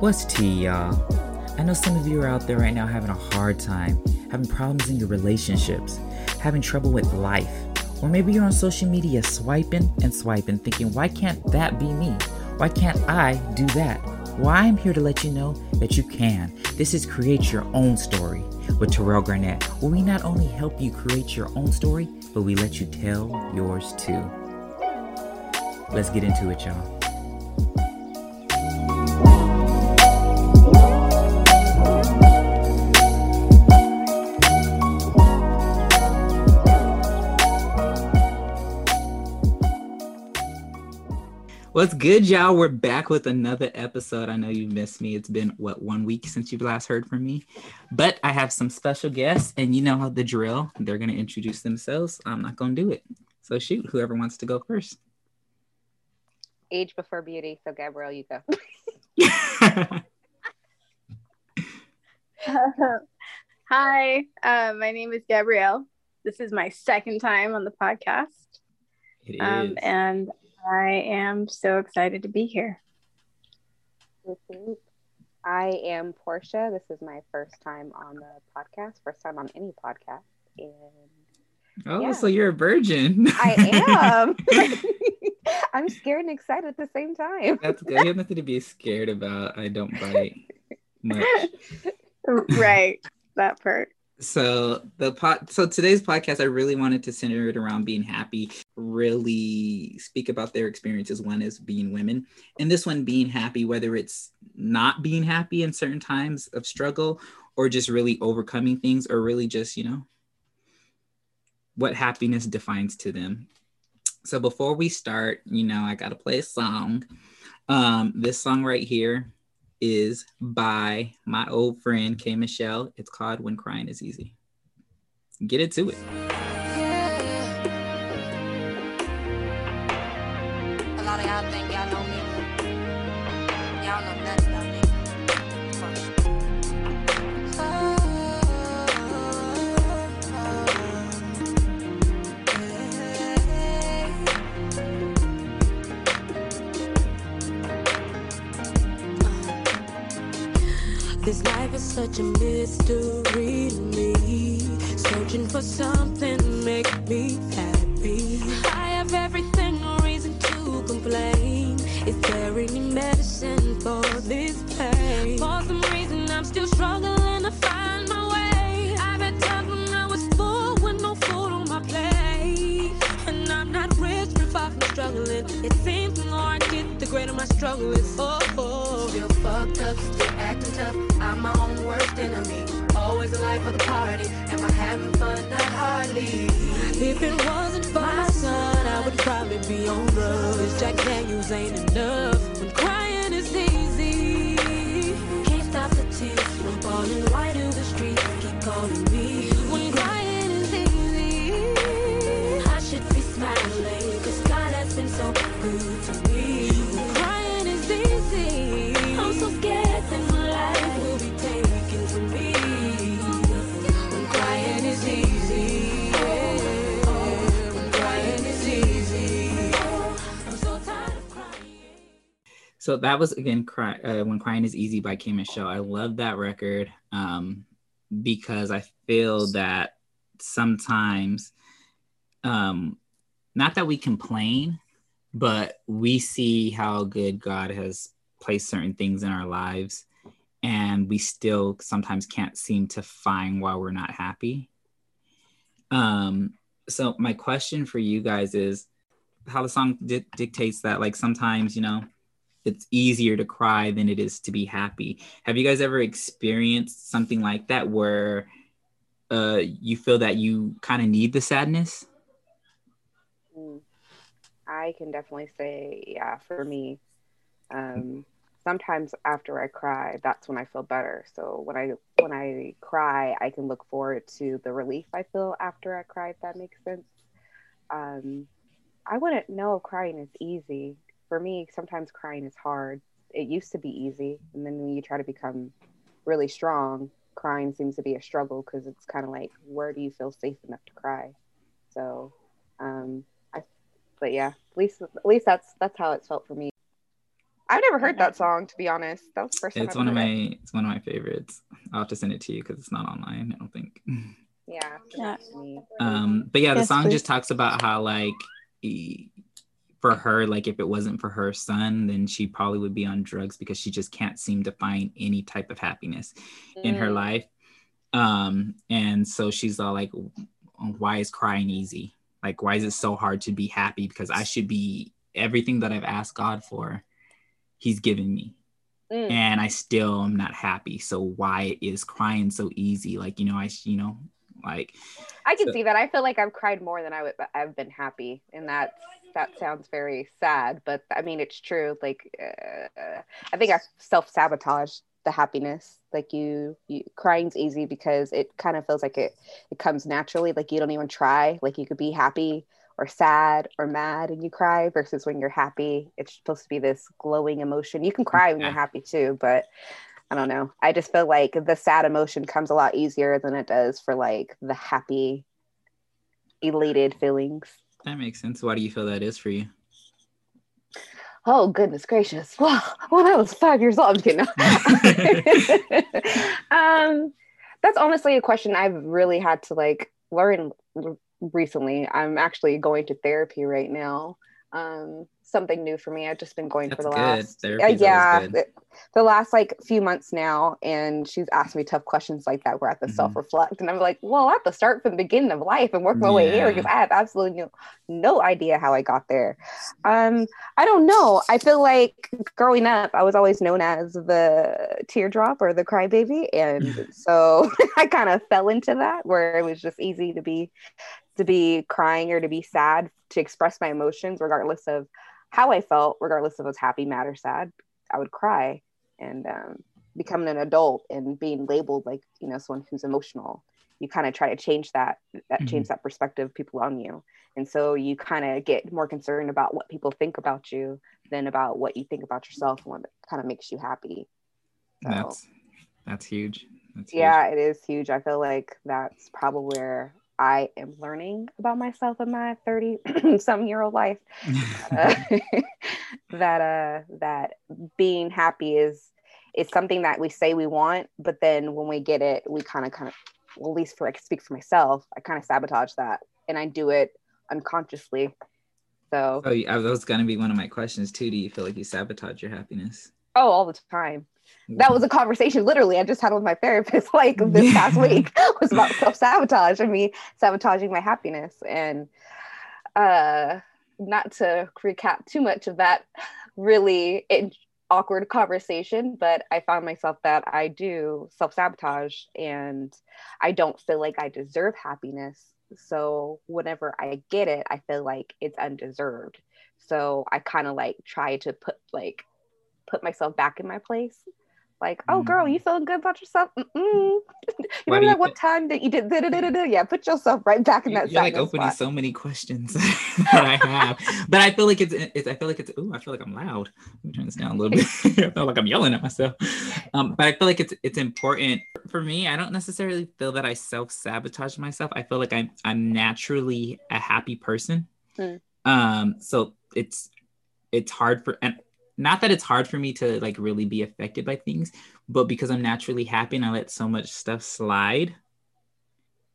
What's tea, y'all? I know some of you are out there right now having a hard time, having problems in your relationships, having trouble with life, or maybe you're on social media swiping and swiping, thinking, why can't that be me? Why can't I do that? Well, I'm here to let you know that you can. This is Create Your Own Story with Terrell Garnett, where we not only help you create your own story, but we let you tell yours too. Let's get into it, y'all. What's good, y'all? We're back with another episode. I know you missed me. It's been what one week since you've last heard from me, but I have some special guests, and you know how the drill. They're gonna introduce themselves. I'm not gonna do it. So shoot, whoever wants to go first. Age before beauty. So Gabrielle, you go. Hi, uh, my name is Gabrielle. This is my second time on the podcast. It is. Um, and I am so excited to be here. I am Porsche. This is my first time on the podcast, first time on any podcast. And oh, yeah. so you're a virgin. I am. I'm scared and excited at the same time. That's good. You have nothing to be scared about. I don't bite much. right, that part. So the pot so today's podcast I really wanted to center it around being happy, really speak about their experiences. One is being women, and this one being happy, whether it's not being happy in certain times of struggle or just really overcoming things, or really just, you know, what happiness defines to them. So before we start, you know, I gotta play a song. Um, this song right here is by my old friend K Michelle. It's called When Crying is Easy. Get into it. This life is such a mystery to me. Searching for something to make me happy. I have everything, no reason to complain. Is there any medicine for this pain? For some reason, I'm still struggling to find my way. I've had times when I was full with no food on my plate. And I'm not rich, but far from struggling. It seems the more I get, the greater my struggle is. Oh, oh. Still fucked up, still acting tough. I'm my own worst enemy. Always the life of the party. Am I having fun? Not hardly. If it wasn't for my son, I would probably be on drugs. Jack Daniels ain't enough when crying is easy. Can't stop the tears from falling. Why do the streets keep calling me? When crying is easy. I should be smiling, cause God has been so good to me. When crying is easy. I'm so scared So that was again cry uh, when crying is easy by K Michelle. I love that record um, because I feel that sometimes, um, not that we complain, but we see how good God has placed certain things in our lives, and we still sometimes can't seem to find why we're not happy. Um, so my question for you guys is how the song di- dictates that like sometimes you know it's easier to cry than it is to be happy have you guys ever experienced something like that where uh you feel that you kind of need the sadness Mm. I can definitely say, yeah, for me, um, sometimes after I cry, that's when I feel better. So when I when I cry, I can look forward to the relief I feel after I cry. If that makes sense. Um, I wouldn't know if crying is easy. For me, sometimes crying is hard. It used to be easy, and then when you try to become really strong, crying seems to be a struggle because it's kind of like where do you feel safe enough to cry? So, um, I, but yeah, at least at least that's that's how it's felt for me. I've never heard that song to be honest. That was the first time. It's I've one of my it. it's one of my favorites. I'll have to send it to you because it's not online. I don't think. Yeah. Yeah. Um, but yeah, the Yes, song please. just talks about how like e- for her, like if it wasn't for her son, then she probably would be on drugs because she just can't seem to find any type of happiness in her Mm. life. Um, and so she's all like, why is crying easy? Like, why is it so hard to be happy? Because I should be everything that I've asked God for, He's given me. Mm. And I still am not happy. So why is crying so easy? Like, you know, I, you know, like, I can So- see that. I feel like I've cried more than I would. I've been happy, and that that sounds very sad, but I mean it's true. Like uh, I think I self sabotage the happiness. Like you, you crying's easy because it kind of feels like it it comes naturally. Like you don't even try. Like you could be happy or sad or mad and you cry versus when you're happy it's supposed to be this glowing emotion you can cry when you're happy too but I don't know. I just feel like the sad emotion comes a lot easier than it does for like the happy, elated feelings. That makes sense. Why do you feel that is for you? Oh goodness gracious! Well, when I was five years old, I'm kidding. um, that's honestly a question I've really had to like learn recently. I'm actually going to therapy right now. Um, something new for me. I've just been going for the last uh, yeah the, the last like few months now and she's asked me tough questions like that. Where i have to Mhm. self-reflect and i'm like well i have to start from the beginning of life and work my way here because i have absolutely no, no idea how i got there. Um i don't know. I feel like growing up i was always known as the teardrop or the crybaby and so i kind of fell into that where it was just easy to be to be crying or to be sad to express my emotions regardless of how I felt, regardless if I was happy, mad, or sad, I would cry. And um, becoming an adult and being labeled like you know someone who's emotional, you kind of try to change that, that Mhm. change that perspective of people on you, and so you kind of get more concerned about what people think about you than about what you think about yourself and what kind of makes you happy. So, That's that's huge. That's huge. yeah, it is huge. I feel like that's probably where I am learning about myself in my 30 some year old life. Uh, that uh that being happy is is something that we say we want, but then when we get it, we kind of kind of well, at least for I can speak for myself, I kind of sabotage that and I do it unconsciously. So Oh, yeah, that was gonna be one of my questions too. Do you feel like you sabotage your happiness? oh all the time. That was a conversation literally I just had with my therapist like this past Yeah. week was about self-sabotage and me sabotaging my happiness. And uh not to recap too much of that really in- awkward conversation but I found myself that I do self-sabotage and I don't feel like I deserve happiness. So whenever I get it I feel like it's undeserved. So I kind of like try to put like put myself back in my place like, oh, girl, Mm. you feeling good about yourself? Mm-mm. you Why remember you that one time that you did da, da, da, da? Yeah, put yourself right back in that You're like opening spot. so many questions that I have, but I feel like it's, it's. I feel like it's. Ooh, I feel like I'm loud. Let me turn this down a little bit. I feel like I'm yelling at myself. Um, but I feel like it's it's important for me. I don't necessarily feel that I self sabotage myself. I feel like I'm I'm naturally a happy person. Hmm. Um, so it's it's hard for and not that it's hard for me to like really be affected by things, but because I'm naturally happy and I let so much stuff slide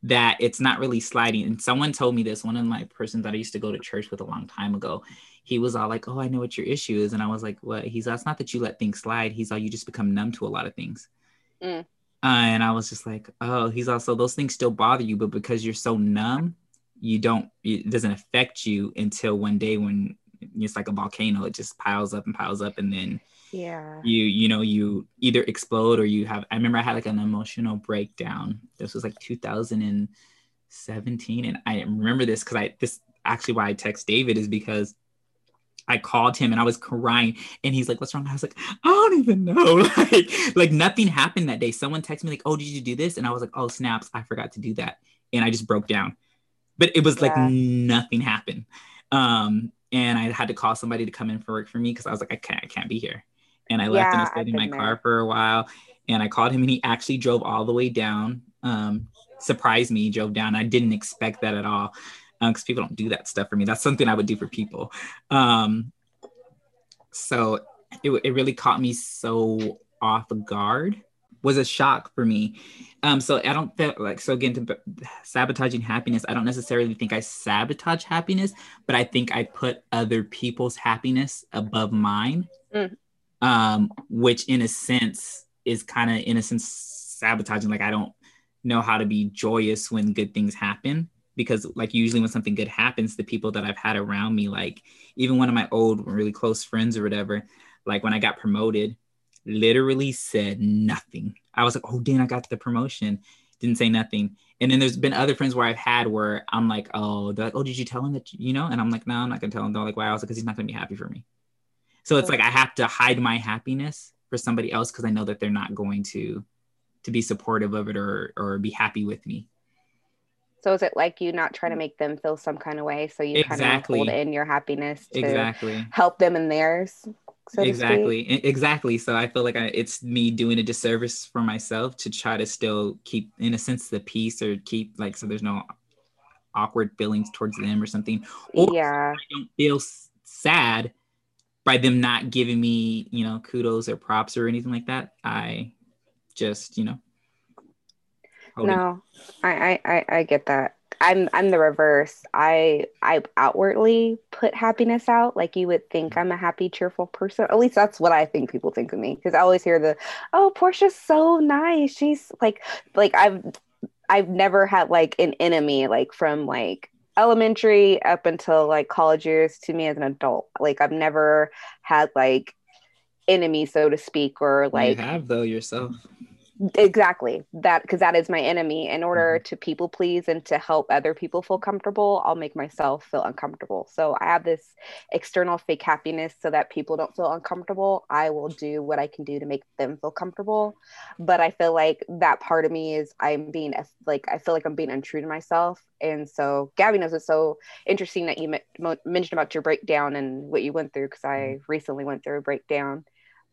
that it's not really sliding. And someone told me this, one of my persons that I used to go to church with a long time ago, he was all like, Oh, I know what your issue is. And I was like, What? He's all, it's not that you let things slide. He's all, you just become numb to a lot of things. Mm. Uh, and I was just like, Oh, he's also, those things still bother you, but because you're so numb, you don't, it doesn't affect you until one day when it's like a volcano, it just piles up and piles up. And then Yeah. you you know you either explode or you have i remember i had like an emotional breakdown this was like 2017 and i remember this because i this actually why i text david is because I called him and I was crying and he's like, what's wrong? I was like, I don't even know. like, like nothing happened that day. Someone texted me like, oh, did you do this? And I was like, oh, snaps. I forgot to do that. And I just broke down. But it was like nothing happened. Um, and I had to call somebody to come in for work for me because I was like, I can't, I can't be here. And I left and I stayed in my been car for a while. and I called him, and he actually drove all the way down. Um, surprised me, drove down. I didn't expect that at all because um, people don't do that stuff for me. That's something I would do for people. Um, so it, it really caught me so off guard was a shock for me. Um, so I don't feel like so again to sabotaging happiness. I don't necessarily think I sabotage happiness, but I think I put other people's happiness above mine, mm. um, which in a sense is kind of in a sense sabotaging. Like I don't know how to be joyous when good things happen because like usually when something good happens, the people that I've had around me, like even one of my old really close friends or whatever, like when I got promoted literally said nothing. I was like, oh, Dan, I got the promotion. Didn't say nothing. And then there's been other friends where I've had where I'm like, oh, like, oh, did you tell him that, you know? And I'm like, no, I'm not gonna tell him. They're like, why? I was like, because he's not gonna be happy for me. So it's like I have to hide my happiness for somebody else because I know that they're not going to to be supportive of it or or be happy with me. So is it like you not trying to make them feel some kind of way? So you exactly. kind of hold in your happiness to exactly help them in theirs so exactly exactly so i feel like I, it's me doing a disservice for myself to try to still keep in a sense the peace or keep like so there's no awkward feelings towards them or something or yeah. I don't feel sad by them not giving me you know kudos or props or anything like that. I just you know no I, I i get that I'm I'm the reverse. I I outwardly put happiness out. Like you would think mm-hmm. I'm a happy, cheerful person. At least that's what I think people think of me. Because I always hear the, oh, Porsche's so nice. She's like like I've I've never had like an enemy like from like elementary up until like college years to me as an adult. Like I've never had like enemies, so to speak, or like you have though yourself exactly that because that is my enemy in order mm-hmm. to people please and to help other people feel comfortable i'll make myself feel uncomfortable so i have this external fake happiness so that people don't feel uncomfortable i will do what i can do to make them feel comfortable but i feel like that part of me is i'm being like i feel like i'm being untrue to myself and so gabby knows it's so interesting that you mentioned about your breakdown and what you went through because i mm-hmm. recently went through a breakdown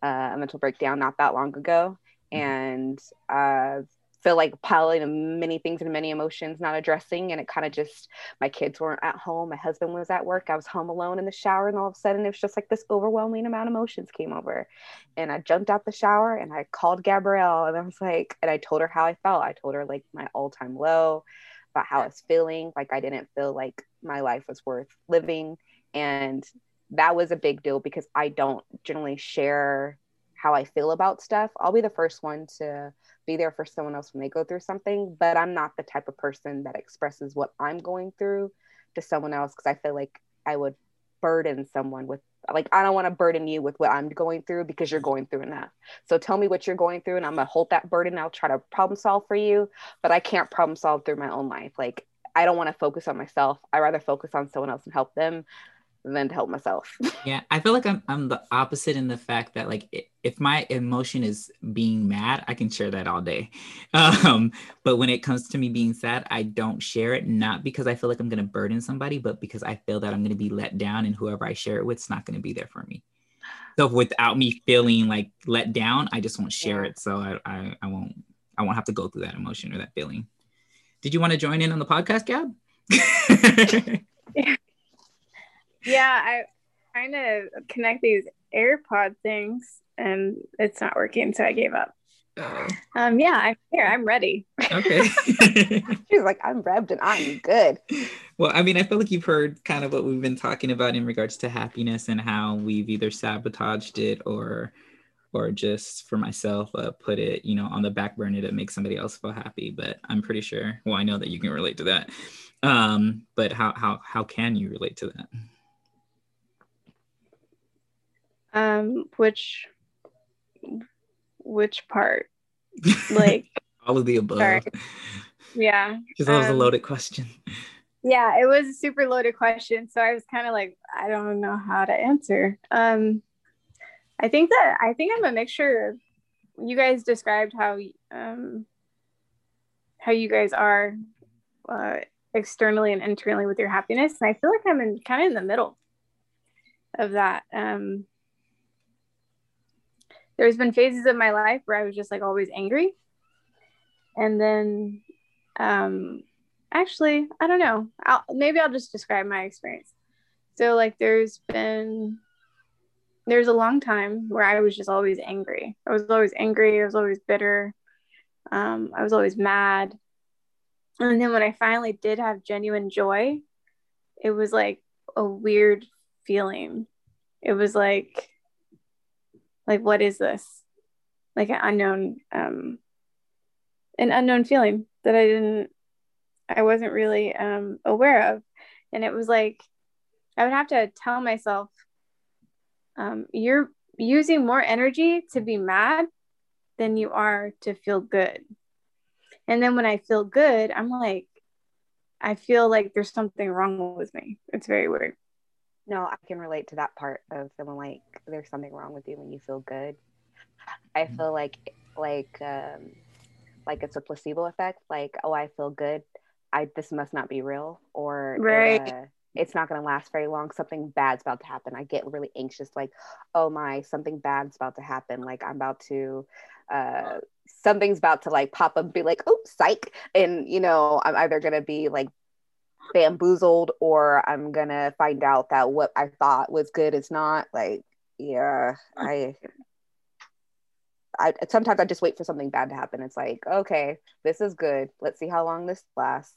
uh, a mental breakdown not that long ago. And uh, feel like piling many things and many emotions not addressing and it kind of just my kids weren't at home my husband was at work i was home alone in the shower and all of a sudden it was just like this overwhelming amount of emotions came over. And i jumped out the shower and i called gabrielle and i was like and i told her how i felt. I told her like my all-time low about how i was feeling like i didn't feel like my life was worth living. And that was a big deal because i don't generally share how I feel about stuff. I'll be the first one to be there for someone else when they go through something, but I'm not the type of person that expresses what I'm going through to someone else because I feel like I would burden someone with like I don't want to burden you with what I'm going through because you're going through enough. So tell me what you're going through and I'm gonna hold that burden. I'll try to problem solve for you, but I can't problem solve through my own life. Like I don't want to focus on myself. I rather focus on someone else and help them than to help myself. yeah, I feel like I'm I'm the opposite in the fact that like if my emotion is being mad, I can share that all day. Um, but when it comes to me being sad, I don't share it not because I feel like I'm going to burden somebody, but because I feel that I'm going to be let down and whoever I share it with is not going to be there for me. So without me feeling like let down, I just won't share yeah. it. So I, I I won't I won't have to go through that emotion or that feeling. Did you want to join in on the podcast, Gab? yeah, I trying to connect these AirPod things and it's not working, so I gave up. Oh. Um, yeah, I'm here. I'm ready. Okay. She's like, I'm revved and I'm good. Well, I mean, I feel like you've heard kind of what we've been talking about in regards to happiness and how we've either sabotaged it or or just for myself uh, put it you know on the back burner to make somebody else feel happy but i'm pretty sure well i know that you can relate to that um but how how how can you relate to that um, which which part? Like all of the above. Sorry. Yeah. Because that was um, a loaded question. Yeah, it was a super loaded question. So I was kind of like, I don't know how to answer. Um, I think that I think I'm a mixture. You guys described how um, how you guys are uh, externally and internally with your happiness, and I feel like I'm in kind of in the middle of that. Um, there's been phases of my life where I was just like always angry. And then um actually, I don't know. I'll, maybe I'll just describe my experience. So like there's been there's a long time where I was just always angry. I was always angry, I was always bitter. Um, I was always mad. And then when I finally did have genuine joy, it was like a weird feeling. It was like like what is this? Like an unknown um an unknown feeling that I didn't I wasn't really um aware of. And it was like I would have to tell myself um you're using more energy to be mad than you are to feel good. And then when I feel good, I'm like, I feel like there's something wrong with me. It's very weird. No, I can relate to that part of feeling like there's something wrong with you when you feel good. I Mm-hmm. feel like like um like it's a placebo effect. Like, oh, I feel good. I this must not be real, or Right. uh, it's not going to last very long. Something bad's about to happen. I get really anxious. Like, oh my, something bad's about to happen. Like I'm about to. Uh, something's about to like pop up and be like, oh, psych. And, you know, I'm either going to be like bamboozled or I'm going to find out that what I thought was good is not. Like, yeah, I. I sometimes I just wait for something bad to happen. It's like, okay, this is good. Let's see how long this lasts.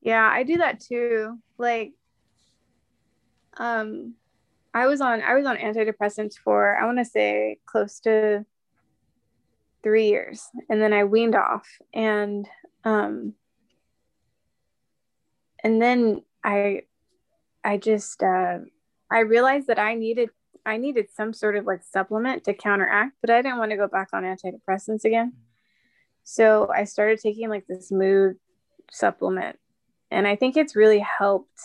Yeah, I do that too. Like um I was on I was on antidepressants for I want to say close to 3 years and then I weaned off and um and then I I just uh I realized that I needed I needed some sort of like supplement to counteract, but I didn't want to go back on antidepressants again. So I started taking like this mood supplement and I think it's really helped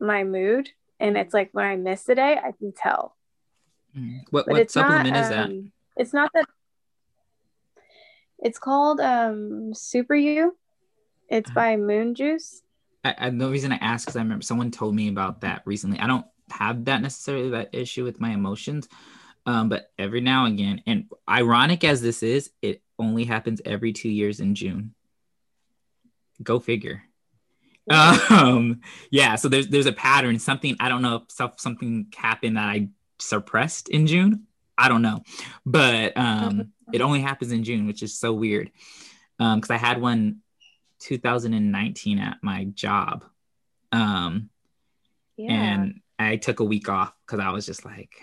my mood. And it's like when I miss a day, I can tell. Mm. What what supplement not, is that? um, It's not that. It's called um, Super You. It's Uh-huh. by Moon Juice. I, I the reason I ask because I remember someone told me about that recently. I don't have that necessarily that issue with my emotions, um, but every now and again, and ironic as this is, it only happens every two years in June. Go figure. Um, yeah. So there's there's a pattern. Something I don't know if something happened that I suppressed in June. I don't know, but um, it only happens in June, which is so weird. Um, because I had one 2019 at my job. Um, Yeah. and I took a week off because I was just like,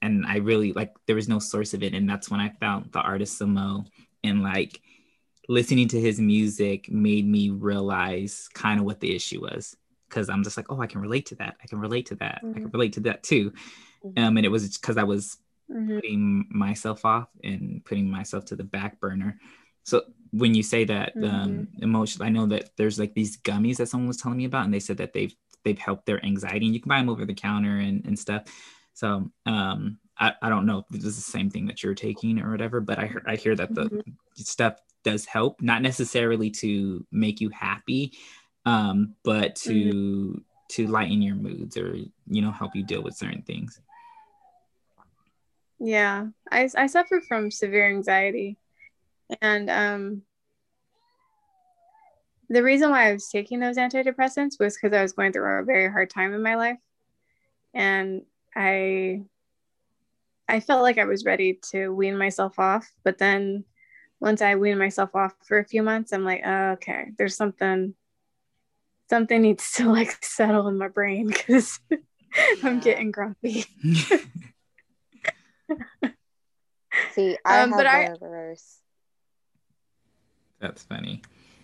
and I really like there was no source of it, and that's when I found the artist Samo, and like listening to his music made me realize kind of what the issue was because I'm just like, oh, I can relate to that. I can relate to that. I can Mhm. relate to that too. Mhm. Um, and it was because I was Mhm. putting myself off and putting myself to the back burner. So when you say that um, emotion, I know that there's like these gummies that someone was telling me about, and they said that they've they've helped their anxiety, and you can buy them over the counter and, and stuff. So um, I, I don't know if this is the same thing that you're taking or whatever, but I I hear that the stuff does help, not necessarily to make you happy, um, but to to lighten your moods or you know help you deal with certain things. Yeah, I, I suffer from severe anxiety. And um, the reason why I was taking those antidepressants was because I was going through a very hard time in my life. And I I felt like I was ready to wean myself off. But then once I weaned myself off for a few months, I'm like, oh, okay, there's something something needs to like settle in my brain because I'm getting grumpy. See, I Um, have but I- the reverse. That's funny.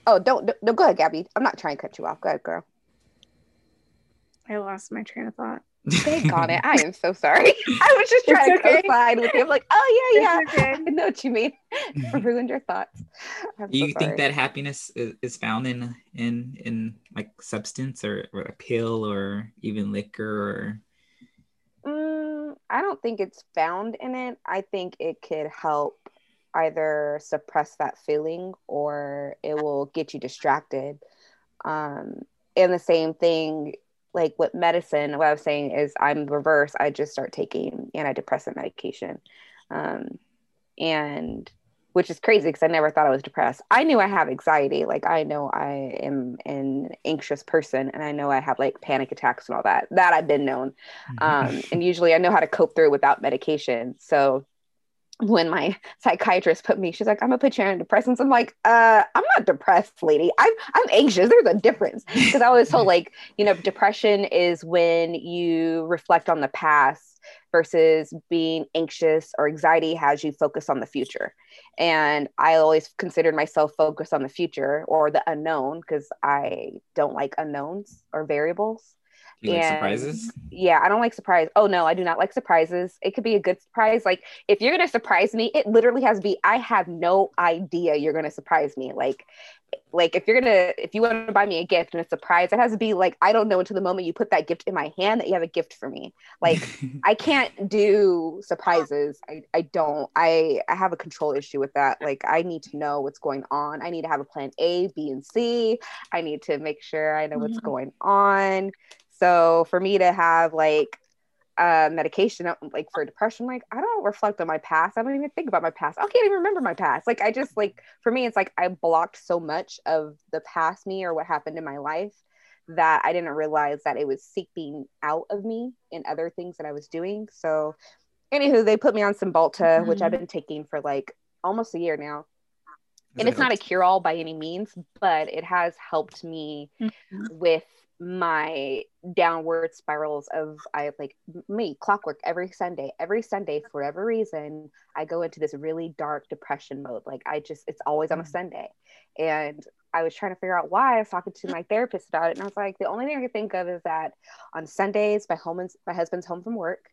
Oh, don't, don't no, go ahead, Gabby. I'm not trying to cut you off. Go ahead, girl. I lost my train of thought. Dang on it. I am so sorry. I was just trying It's to okay. co-sign with you. I'm like, oh yeah, yeah. Okay. I know what you mean. I ruined your thoughts. I'm Do so you think that happiness is, is found in in in like substance or, or a pill or even liquor or Mm, I don't think it's found in it. I think it could help either suppress that feeling or it will get you distracted. Um, and the same thing, like with medicine, what I was saying is I'm reverse. I just start taking antidepressant medication. Um, and which is crazy because I never thought I was depressed. I knew I have anxiety. Like I know I am an anxious person and I know I have like panic attacks and all that. That I've been known. Mm-hmm. Um, and usually I know how to cope through without medication. So when my psychiatrist put me, she's like, I'm gonna put you on antidepressants. I'm like, uh, I'm not depressed, lady. I'm I'm anxious. There's a difference. Because I was told like, you know, depression is when you reflect on the past versus being anxious or anxiety has you focus on the future. And I always considered myself focused on the future or the unknown because I don't like unknowns or variables. Do you like surprises? Yeah, I don't like surprise. Oh no, I do not like surprises. It could be a good surprise. Like if you're gonna surprise me, it literally has to be. I have no idea you're gonna surprise me. Like, like if you're gonna if you want to buy me a gift and a surprise, it has to be like I don't know until the moment you put that gift in my hand that you have a gift for me. Like I can't do surprises. I, I don't. I I have a control issue with that. Like I need to know what's going on. I need to have a plan A, B, and C. I need to make sure I know what's going on. So for me to have like uh, medication like for depression, like I don't reflect on my past. I don't even think about my past. I can't even remember my past. Like I just like for me, it's like I blocked so much of the past me or what happened in my life that I didn't realize that it was seeping out of me in other things that I was doing. So anywho, they put me on Cymbalta, which I've been taking for like almost a year now. And it's not a cure all by any means, but it has helped me Mhm. with my downward spirals of I like me clockwork every Sunday. Every Sunday, for whatever reason, I go into this really dark depression mode. Like I just, it's always on a mm. Sunday, and I was trying to figure out why. I was talking to my therapist about it, and I was like, the only thing I could think of is that on Sundays, my home and my husband's home from work,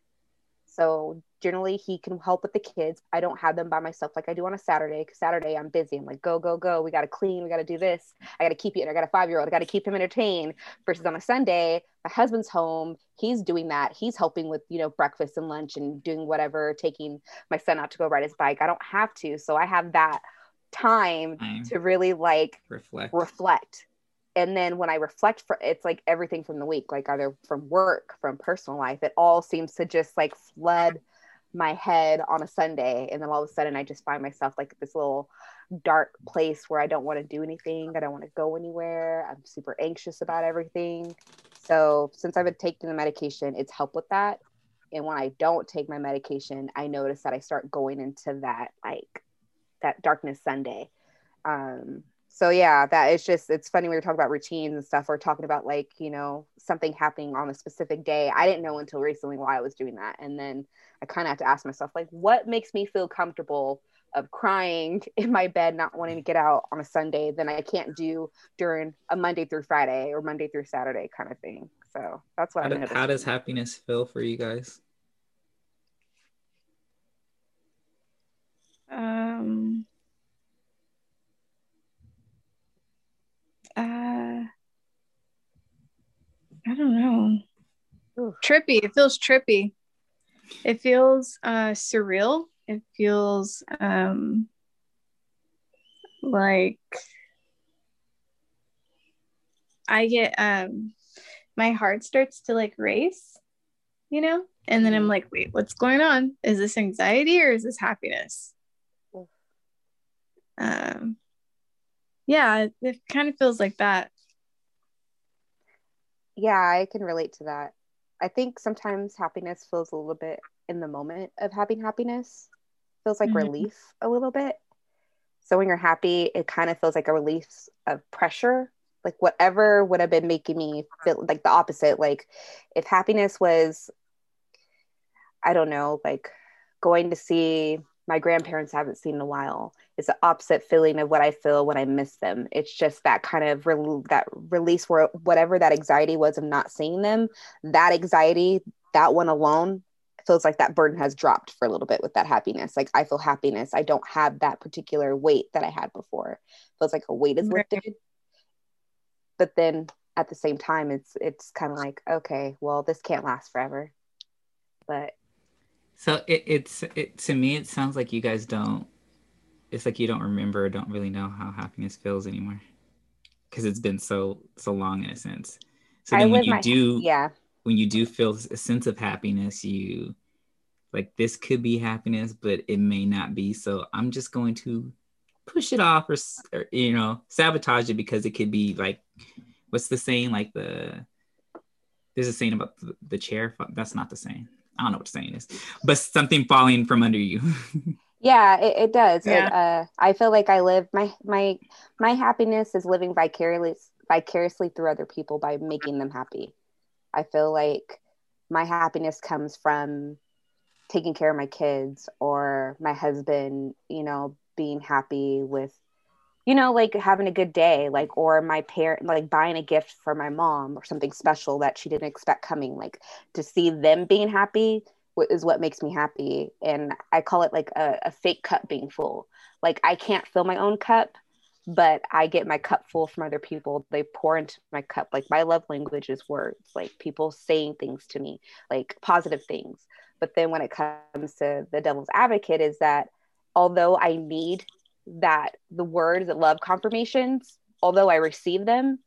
so generally he can help with the kids. I don't have them by myself like I do on a Saturday because Saturday I'm busy. I'm like, go, go, go. We got to clean. We got to do this. I got to keep you. I got a five year old. I got to keep him entertained. Versus on a Sunday, my husband's home. He's doing that. He's helping with, you know, breakfast and lunch and doing whatever, taking my son out to go ride his bike. I don't have to. So I have that time Time. to really like Reflect. reflect and then when i reflect for it's like everything from the week like either from work from personal life it all seems to just like flood my head on a sunday and then all of a sudden i just find myself like this little dark place where i don't want to do anything i don't want to go anywhere i'm super anxious about everything. So since i've been taking the medication it's helped with that. And when i don't take my medication i notice that i start going into that like that darkness sunday. Um so yeah that is just it's funny we were talking about routines and stuff we're talking about like you know something happening on a specific day i didn't know until recently why i was doing that and then i kind of have to ask myself like what makes me feel comfortable of crying in my bed not wanting to get out on a sunday than i can't do during a monday through friday or monday through saturday kind of thing so that's what How, i do- noticed how does happiness feel for you guys? Um. Uh, I don't know. Oof. Trippy. It feels trippy. It feels uh surreal. It feels um like I get um my heart starts to like race, you know? And then I'm like, wait, what's going on? Is this anxiety or is this happiness? Um yeah, it, kind of feels like that. yeah i can relate to that i think sometimes happiness feels a little bit in the moment of having happiness feels like Mhm. relief a little bit so when you're happy it kind of feels like a release of pressure like whatever would have been making me feel like the opposite like if happiness was i don't know like going to see my grandparents I haven't seen in a while it's the opposite feeling of what I feel when I miss them. It's just that kind of rel- that release where whatever that anxiety was of not seeing them, that anxiety, that one alone feels like that burden has dropped for a little bit with that happiness. Like I feel happiness. I don't have that particular weight that I had before. feels like a weight is lifted. But then at the same time, it's it's kind of like, okay, well, this can't last forever. But So it, it's it to me it sounds like you guys don't it's like you don't remember or don't really know how happiness feels anymore because it's been so so long in a sense. So then when you my do yeah. when you do feel a sense of happiness, you like this could be happiness, but it may not be. So I'm just going to push it off or, or you know sabotage it because it could be like what's the saying like the there's a saying about the, the chair that's not the saying i don't know what the saying is but something falling from under you Yeah, it, it does. It, Yeah. uh, I feel like I live my my my happiness is living vicariously vicariously through other people by making them happy. I feel like my happiness comes from taking care of my kids or my husband, you know, being happy with you know, like having a good day, like or my parent like buying a gift for my mom or something special that she didn't expect coming, like to see them being happy is what makes me happy. And i call it like a, a fake cup being full. Like i can't fill my own cup but i get my cup full from other people. They pour into my cup. Like my love language is words like people saying things to me like positive things. But then when it comes to the devil's advocate is that although i need that the words that love confirmations although i receive them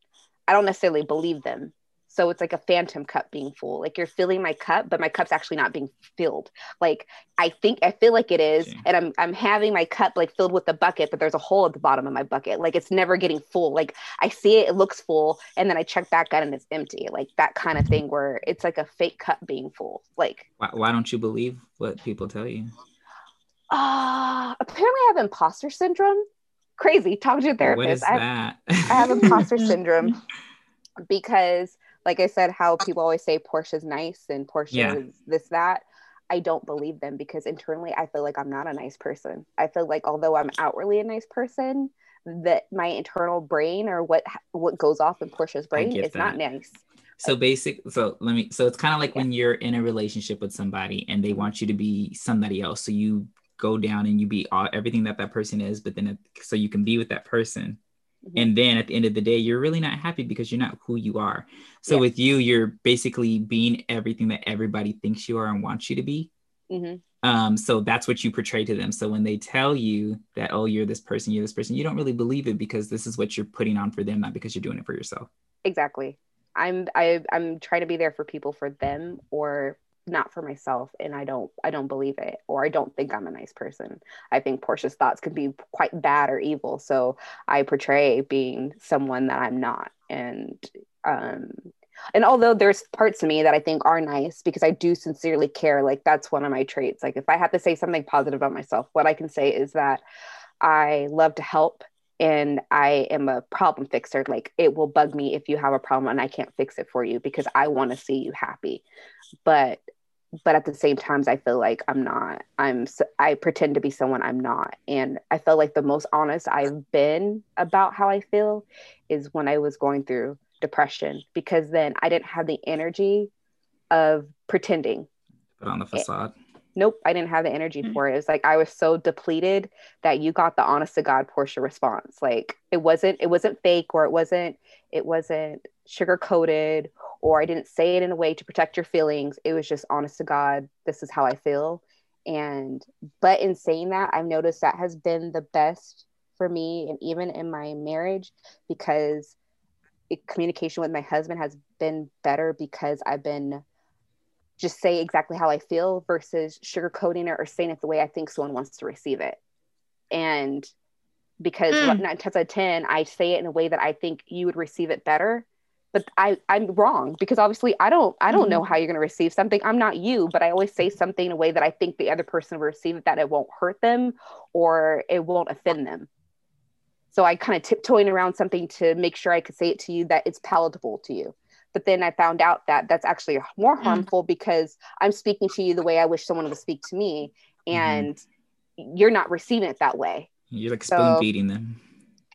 i don't necessarily believe them so it's like a phantom cup being full. Like you're filling my cup but my cup's actually not being filled. Like i think i feel like it is Okay. and i'm i'm having my cup like filled with the bucket but there's a hole at the bottom of my bucket. Like it's never getting full. Like i see it it looks full and then i check back out and it's empty. Like that kind of thing where it's like a fake cup being full. Like why, why don't you believe what people tell you? Uh apparently i have imposter syndrome. Crazy talk to a therapist. what is I have, that? I have imposter syndrome because like I said, how people always say Porsche's nice and Porsche Yeah. is this, that. I don't believe them because internally I feel like I'm not a nice person. I feel like although I'm outwardly a nice person, that my internal brain or what what goes off in Porsche's brain is not nice. So basic. So let me. So it's kind of like Yeah. when you're in a relationship with somebody and they want you to be somebody else. So you go down and you be all, everything that that person is, but then it, so you can be with that person. Mhm. And then at the end of the day, you're really not happy because you're not who you are. So Yeah. with you, you're basically being everything that everybody thinks you are and wants you to be. hmm Um, so that's what you portray to them. So when they tell you that, oh, you're this person, you're this person, you don't really believe it because this is what you're putting on for them, not because you're doing it for yourself. Exactly. I'm I I'm trying to be there for people for them or not for myself and I don't I don't believe it or I don't think I'm a nice person. I think Porsche's thoughts can be quite bad or evil. So I portray being someone that I'm not. And um and although there's parts of me that I think are nice because I do sincerely care, like that's one of my traits. Like if I have to say something positive about myself, what I can say is that I love to help and I am a problem fixer. Like it will bug me if you have a problem and I can't fix it for you because I want to see you happy. But but at the same times I feel like I'm not. I'm i pretend to be someone I'm not. And I felt like the most honest I've been about how I feel is when I was going through depression because then I didn't have the energy of pretending Put on the facade. Nope, I didn't have the energy Mhm. for it. It was like I was so depleted that you got the honest to God Porsche response. Like it wasn't it wasn't fake or it wasn't it wasn't sugar coated or I didn't say it in a way to protect your feelings. It was just honest to God, this is how I feel. And but in saying that, I've noticed that has been the best for me and even in my marriage because it, communication with my husband has been better because I've been just say exactly how I feel versus sugarcoating it or saying it the way I think someone wants to receive it. And because Mm. nine times out of ten, I say it in a way that I think you would receive it better. But I, I'm wrong because obviously I don't I don't know how you're gonna receive something. I'm not you, but I always say something in a way that I think the other person will receive it that it won't hurt them or it won't offend them. So I kind of tiptoeing around something to make sure I could say it to you that it's palatable to you. But then I found out that that's actually more Mm. harmful because I'm speaking to you the way I wish someone would speak to me, Mhm. and you're not receiving it that way. You're like So- spoon feeding them.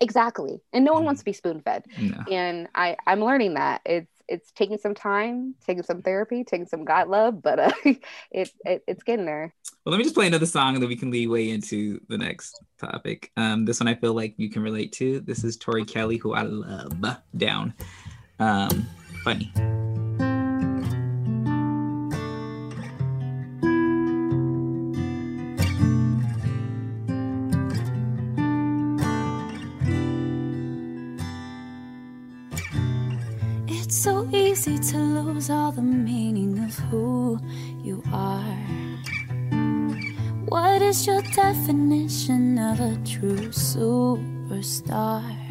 Exactly, and no one Mhm. wants to be spoon fed. No. And I I'm learning that it's it's taking some time, taking some therapy, taking some God love, but uh, it, it it's getting there. Well, let me just play another song and then we can lead way into the next topic. Um, this one I feel like you can relate to. This is Tori Kelly, who I love. Down. Um, funny. It's so easy to lose all the meaning of who you are. What is your definition of a true superstar?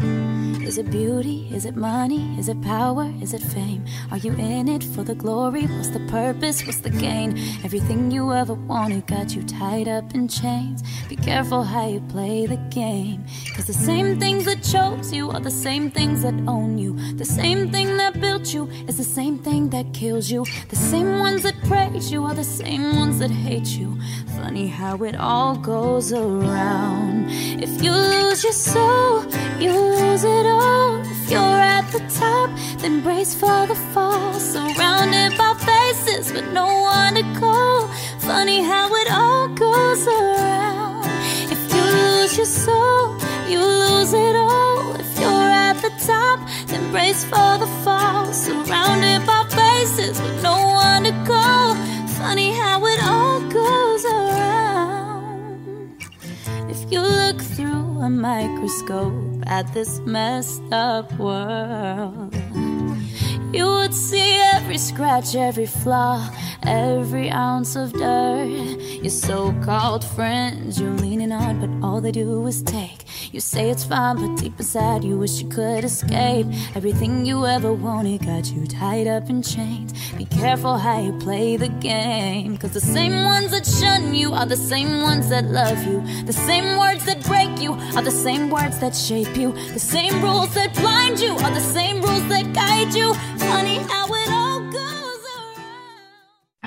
Is it beauty? Is it money? Is it power? Is it fame? Are you in it for the glory? What's the purpose? What's the gain? Everything you ever wanted got you tied up in chains. Be careful how you play the game. Cause the same things that chose you are the same things that own you. The same thing that built you is the same thing that kills you. The same ones that praise you are the same ones that hate you. Funny how it all goes around. If you lose your soul, you lose it all. If you're at the top, then brace for the fall. Surrounded by faces, but no one to call. Funny how it all goes around. If you lose your soul, you lose it all. If you're at the top, then brace for the fall. Surrounded by faces, but no one to call. Funny how it all goes around. If you look through a microscope at this messed up world, you would see every scratch, every flaw, every ounce of dirt. Your so called friends you're leaning on, but all they do is take. You say it's fine, but deep inside you wish you could escape. Everything you ever wanted got you tied up in chains. Be careful how you play the game. Cause the same ones that shun you are the same ones that love you. The same words that break you are the same words that shape you. The same rules that blind you are the same rules that guide you.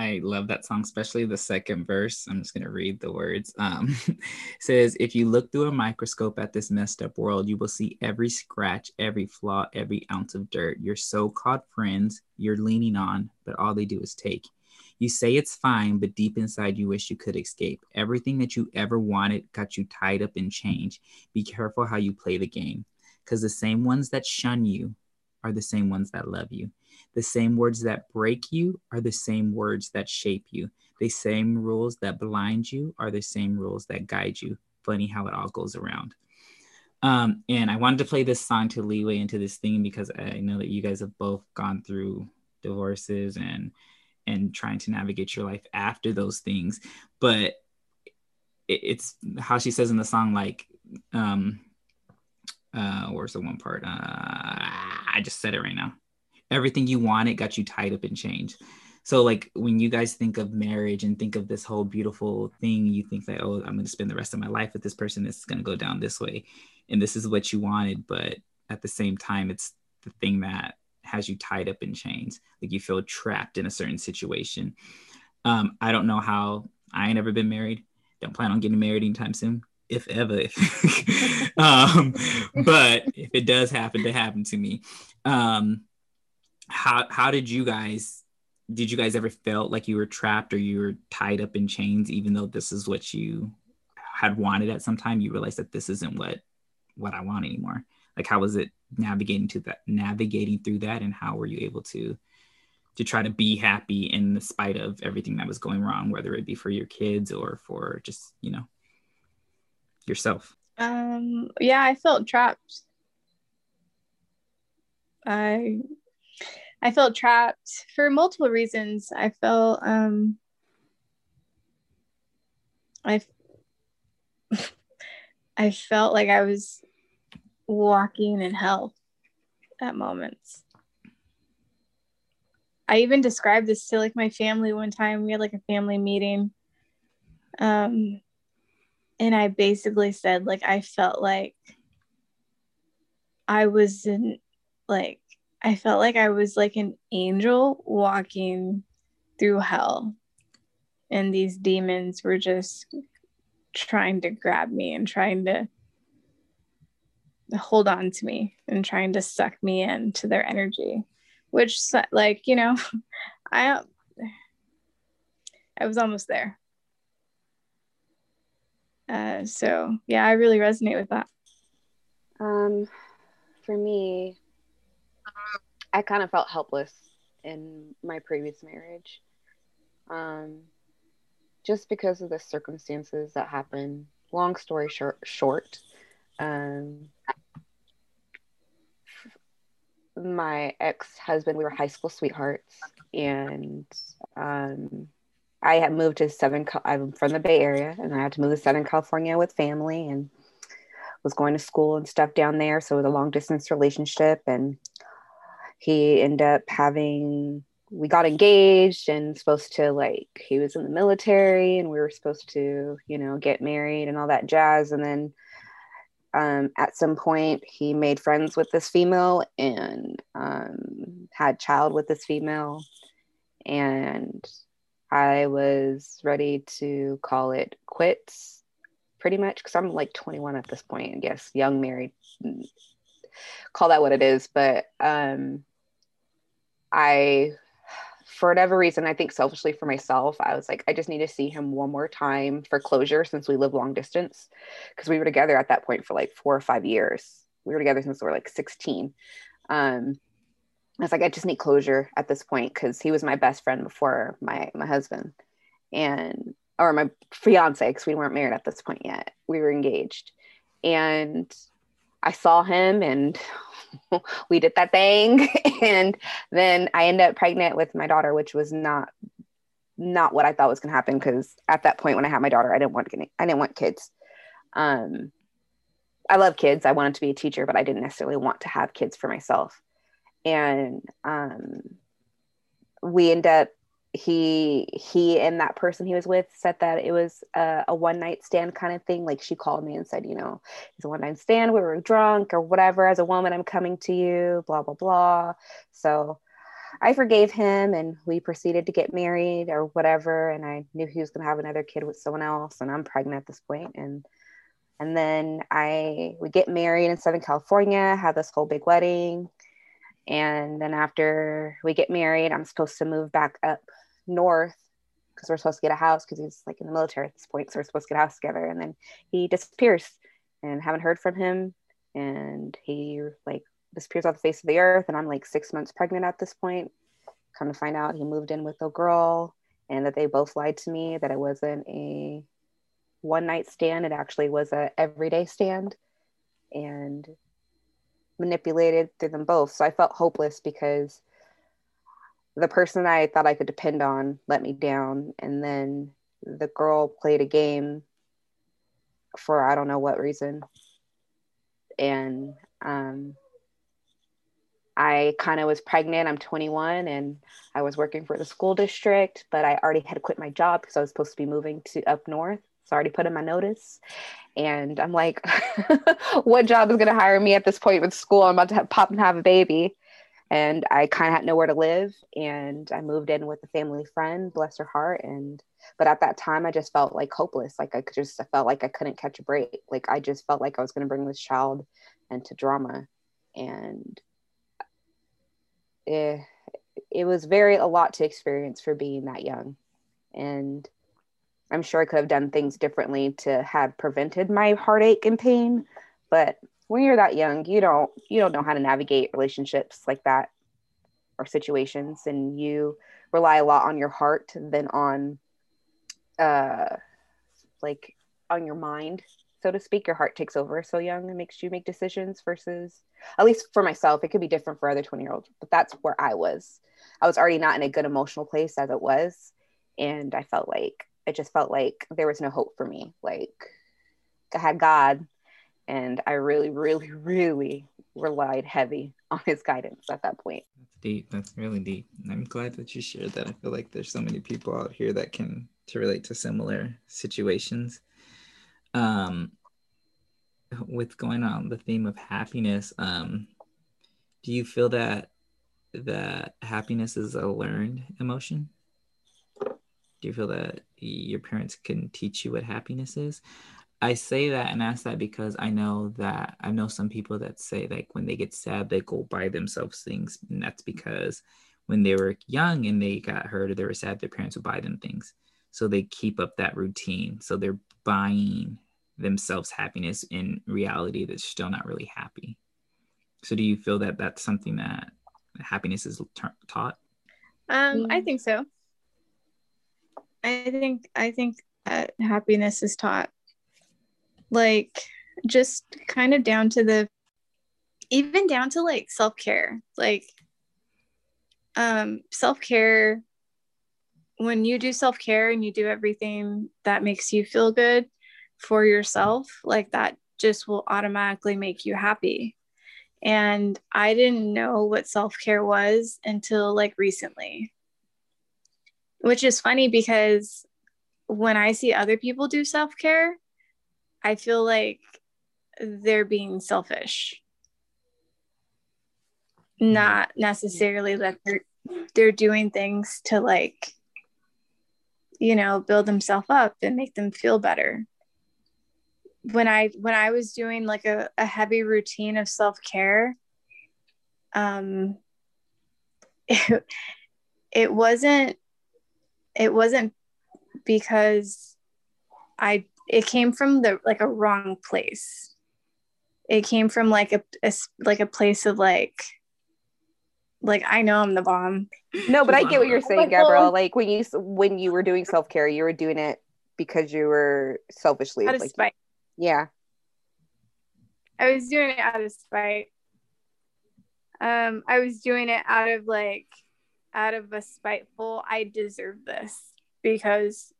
I love that song, especially the second verse. I'm just going to read the words. Um, says, If you look through a microscope at this messed up world, you will see every scratch, every flaw, every ounce of dirt. Your so called friends you're leaning on, but all they do is take. You say it's fine, but deep inside you wish you could escape. Everything that you ever wanted got you tied up in change. Be careful how you play the game, because the same ones that shun you are the same ones that love you. The same words that break you are the same words that shape you. The same rules that blind you are the same rules that guide you. Funny how it all goes around. Um, and I wanted to play this song to leeway into this thing because I know that you guys have both gone through divorces and and trying to navigate your life after those things. But it, it's how she says in the song, like, um, uh, where's the one part? Uh, I just said it right now. Everything you wanted got you tied up in change. So, like, when you guys think of marriage and think of this whole beautiful thing, you think that, oh, I'm going to spend the rest of my life with this person. This is going to go down this way. And this is what you wanted. But at the same time, it's the thing that has you tied up in chains. Like, you feel trapped in a certain situation. Um, I don't know how I ain't ever been married. Don't plan on getting married anytime soon if ever. um, but if it does happen to happen to me, um, how how did you guys? Did you guys ever felt like you were trapped or you were tied up in chains, even though this is what you had wanted at some time? You realized that this isn't what what I want anymore. Like, how was it navigating to that, navigating through that, and how were you able to? to try to be happy in the spite of everything that was going wrong whether it be for your kids or for just you know yourself? Um, yeah, I felt trapped. I I felt trapped for multiple reasons. I felt um I I felt like I was walking in hell at moments. I even described this to like my family one time. We had like a family meeting. Um and I basically said like I felt like I was in like I felt like I was like an angel walking through hell. And these demons were just trying to grab me and trying to hold on to me and trying to suck me into their energy which like you know i i was almost there uh, so yeah, I really resonate with that. Um, for me, I kind of felt helpless in my previous marriage. Um, just because of the circumstances that happened. Long story short, short um, my ex-husband we were high school sweethearts and um, i had moved to southern i'm from the bay area and i had to move to southern california with family and was going to school and stuff down there. So it was a long distance relationship and he ended up having we got engaged and supposed to like he was in the military and we were supposed to you know get married and all that jazz. And then um, at some point he made friends with this female and um, had child with this female. And i was ready to call it quits pretty much because i'm like 21 at this point i guess young married call that what it is but um, i for whatever reason, I think selfishly for myself, I was like, I just need to see him one more time for closure since we live long distance. Because we were together at that point for like four or five years. We were together since we were like 16. Um, I was like, I just need closure at this point because he was my best friend before my my husband, and or my fiance because we weren't married at this point yet. We were engaged, and I saw him and we did that thing and then I ended up pregnant with my daughter which was not not what I thought was going to happen cuz at that point when I had my daughter I didn't want to I didn't want kids. Um I love kids. I wanted to be a teacher but I didn't necessarily want to have kids for myself. And um we end up he he and that person he was with said that it was a, a, one night stand kind of thing. Like she called me and said you know it's a one night stand. We were drunk or whatever. As a woman i'm coming to you blah blah blah. So i forgave him and we proceeded to get married or whatever. And i knew he was going to have another kid with someone else and i'm pregnant at this point. And and then i we get married in southern california have this whole big wedding and then after we get married i'm supposed to move back up north because we're supposed to get a house because he's like in the military at this point. So we're supposed to get a house together. And then he disappears and haven't heard from him. And he like disappears off the face of the earth. And I'm like six months pregnant at this point. Come to find out he moved in with a girl and that they both lied to me that it wasn't a one night stand. It actually was a everyday stand and manipulated through them both. So I felt hopeless because the person I thought I could depend on let me down. And then the girl played a game for I don't know what reason. And um, I kind of was pregnant. I'm 21 and I was working for the school district, but I already had quit my job because I was supposed to be moving to up north. So I already put in my notice. And I'm like, what job is going to hire me at this point with school? I'm about to have, pop and have a baby and I kind of had nowhere to live. And I moved in with a family friend, bless her heart. And but at that time, I just felt like hopeless. Like I just felt like I couldn't catch a break. Like I just felt like I was going to bring this child into drama, and it, it was very a lot to experience for being that young. And I'm sure I could have done things differently to have prevented my heartache and pain, but when you're that young, you don't you don't know how to navigate relationships like that or situations, and you rely a lot on your heart than on uh like on your mind so to speak. Your heart takes over so young and makes you make decisions versus at least for myself it could be different for other 20 year olds but that's where i was. I was already not in a good emotional place as it was and i felt like it just felt like there was no hope for me like i had god and I really, really, really relied heavy on his guidance at that point. That's deep. That's really deep. And I'm glad that you shared that. I feel like there's so many people out here that can to relate to similar situations. Um, with going on the theme of happiness, um, do you feel that that happiness is a learned emotion? Do you feel that your parents can teach you what happiness is? I say that and ask that because I know that I know some people that say like when they get sad they go buy themselves things and that's because when they were young and they got hurt or they were sad their parents would buy them things. So they keep up that routine. So they're buying themselves happiness in reality that's still not really happy. So do you feel that that's something that happiness is t- taught? Um I think so I think I think that happiness is taught like just kind of down to the even down to like self-care. Like um self-care when you do self-care and you do everything that makes you feel good for yourself like that just will automatically make you happy. And i didn't know what self-care was until like recently which is funny because when i see other people do self-care i feel like they're being selfish. Not necessarily that they're they're doing things to like you know build themselves up and make them feel better. When i when i was doing like a, a heavy routine of self-care um it, it wasn't it wasn't because i it came from the like a wrong place it came from like a, a like a place of like like I know I'm the bomb. No, but I get what you're saying, Gabrielle. Like when you when you were doing self care, you were doing it because you were selfishly out of like, spite. Yeah, I was doing it out of spite. Um, I was doing it out of like out of a spiteful. I deserve this because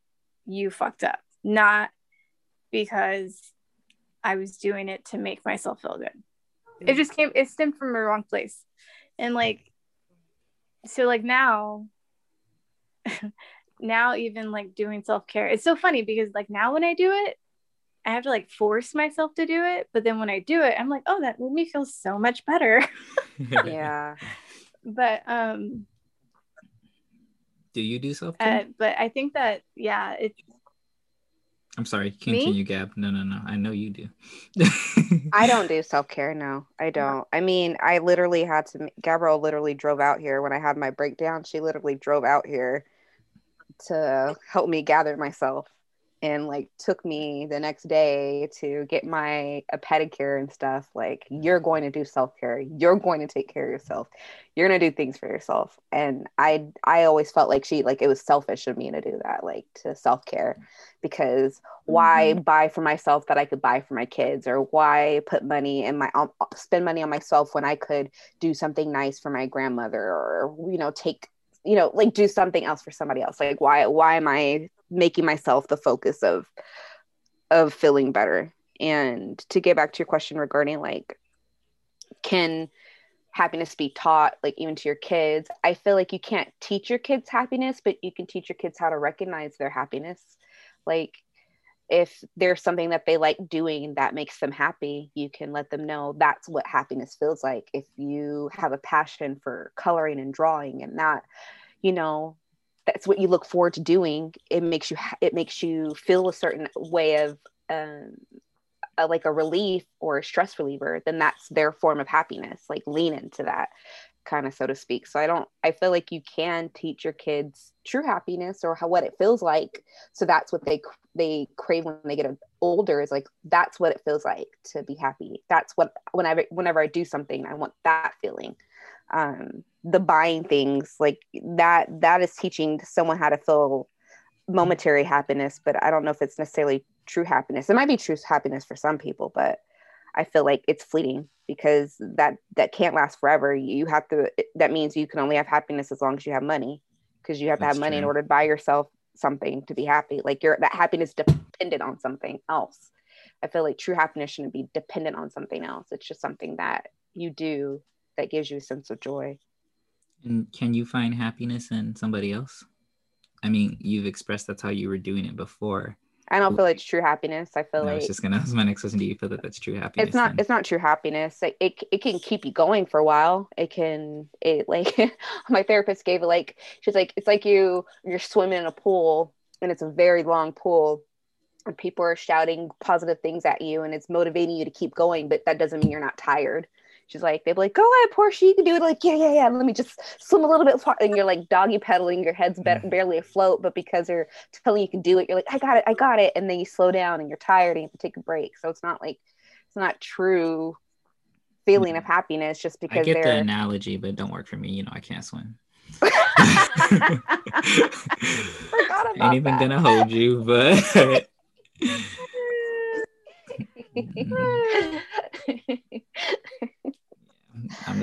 you fucked up, not because I was doing it to make myself feel good. It just came. It stemmed from a wrong place, and like so like now now even like doing self-care it's so funny because like now when i do it i have to like force myself to do it but then when i do it i'm like oh that made me feel so much better yeah. but um Do you do self uh, care? but i think that yeah it's I'm sorry. me? Continue, Gab. No, no, no. I know you do. I don't do self care. No, I don't. I mean, I literally had to. Gabrielle literally drove out here when I had my breakdown. She literally drove out here to help me gather myself and like took me the next day to get my a pedicure and stuff like you're going to do self-care. You're going to take care of yourself. You're going to do things for yourself. And i i always felt like she like it was selfish of me to do that like to self-care because why buy for myself that i could buy for my kids? Or why put money in my um, spend money on myself when i could do something nice for my grandmother or you know take you know like do something else for somebody else? Like why why am i making myself the focus of of feeling better. And to get back to your question regarding like can happiness be taught like even to your kids i feel like you can't teach your kids happiness but you can teach your kids how to recognize their happiness. Like if there's something that they like doing that makes them happy you can let them know that's what happiness feels like. If you have a passion for coloring and drawing and that you know that's what you look forward to doing it makes you it makes you feel a certain way of um a, like a relief or a stress reliever then that's their form of happiness like lean into that kind of so to speak. So i don't i feel like you can teach your kids true happiness or how what it feels like so that's what they they crave when they get older is like that's what it feels like to be happy. That's what whenever whenever i do something i want that feeling um the buying things like that that is teaching someone how to feel momentary happiness but i don't know if it's necessarily true happiness. It might be true happiness for some people but i feel like it's fleeting because that that can't last forever. You have to that means you can only have happiness as long as you have money because you have to have money in order to buy yourself something to be happy. Like your that happiness dependent on something else. I feel like true happiness shouldn't be dependent on something else. It's just something that you do that gives you a sense of joy and can you find happiness in somebody else? I mean, you've expressed that's how you were doing it before. i don't feel it's true happiness i feel I like was just gonna ask my next question. Do you feel that that's true happiness? it's not then? it's not true happiness like it, it can keep you going for a while it can it like my therapist gave it like she's like it's like you you're swimming in a pool and it's a very long pool and people are shouting positive things at you and it's motivating you to keep going but that doesn't mean you're not tired she's like they'd be like go ahead Porsche you can do it like yeah yeah yeah let me just swim a little bit far and you're like doggy pedaling your head's ba- Mhm. barely afloat but because they're telling you can do it you're like i got it i got it and then you slow down and you're tired and you have to take a break so it's not like it's not true feeling of happiness just because I get the they're analogy, but don't work for me. You know, I can't swim. Forgot about Ain't even that. gonna hold you, but gonna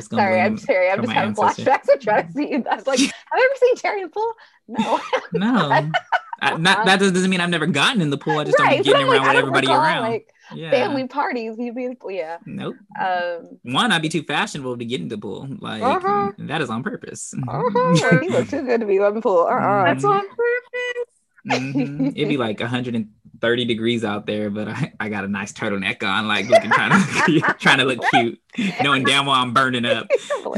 Sorry, I'm blame sorry. I'm just having ancestors. flashbacks. I'm trying to see. I was like, have you ever seen Terry and Pool? No. No, I, not, that doesn't mean I've never gotten in the pool. I just right. don't be so getting I'm like, around I with everybody recall, around. Like yeah. family parties, you'd be in the pool. Yeah. Nope. Um. One, I'd be too fashionable to get in the pool. Like Uh-huh. that is on purpose. Uh-huh. Like, he looked too good to be in the pool. Uh-uh. That's on purpose. Mhm. It'd be like 130 degrees out there, but I, I got a nice turtleneck on, like looking trying to trying to look cute, knowing damn well I'm burning up.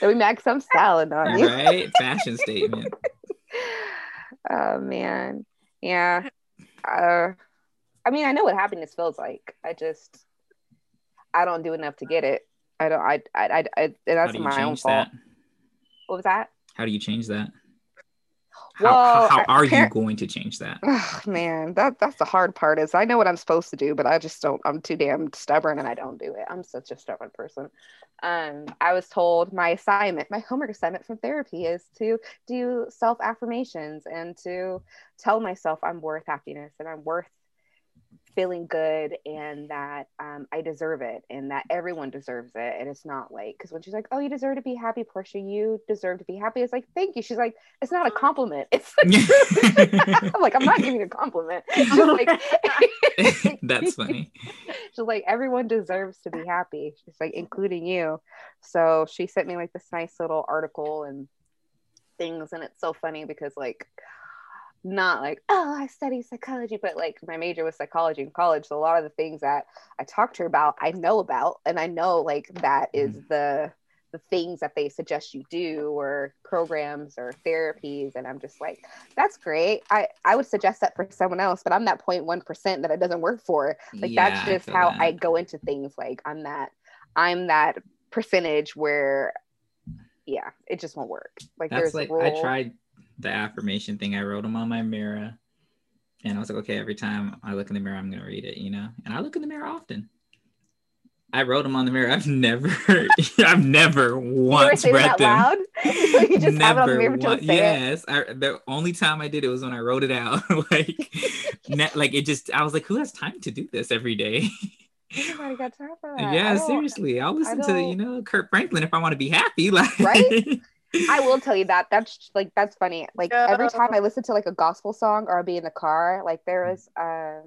then we max some salad on you. Right? Fashion statement. Oh man. Yeah. Uh I mean, I know what happiness feels like. I just I don't do enough to get it. I don't I I I, I and that's my own fault. that? What was that? How do you change that? How, Well, how, how are you going to change that? Ugh, man, that that's the hard part is I know what I'm supposed to do, but I just don't I'm too damn stubborn and I don't do it. I'm such a stubborn person. Um I was told my assignment, my homework assignment from therapy is to do self affirmations and to tell myself I'm worth happiness and I'm worth feeling good and that um, I deserve it and that everyone deserves it. And it's not like, because when she's like, oh, you deserve to be happy, Porsche, you deserve to be happy. It's like, thank you. She's like, it's not a compliment. It's I'm like, I'm not giving you a compliment. She's like, That's funny. she's like, everyone deserves to be happy. She's like, including you. So she sent me like this nice little article and things. And it's so funny because like, not like, oh, I study psychology, but like my major was psychology in college. So a lot of the things that I talked to her about, I know about, and I know like that mm-hmm. is the the things that they suggest you do or programs or therapies and i'm just like that's great i i would suggest that for someone else but i'm that 0.1% that it doesn't work for like Yeah, that's just feel how that. i go into things like i'm that i'm that percentage where yeah it just won't work like That's there's like. I tried the affirmation thing. I wrote them on my mirror, and I was like, okay, every time I look in the mirror, I'm gonna read it, you know. And I look in the mirror often. I wrote them on the mirror. I've never, I've never once read that them. out you just have it on the mirror but one- say yes, I, the only time I did it was when I wrote it out. like, ne- like it just. I was like, who has time to do this every day? Nobody got time for that. Yeah, seriously. I'll listen to you know Kirk Franklin if I want to be happy. Like, Right? I will tell you that. That's like that's funny. Like every time I listen to like a gospel song or I'll be in the car, like there was um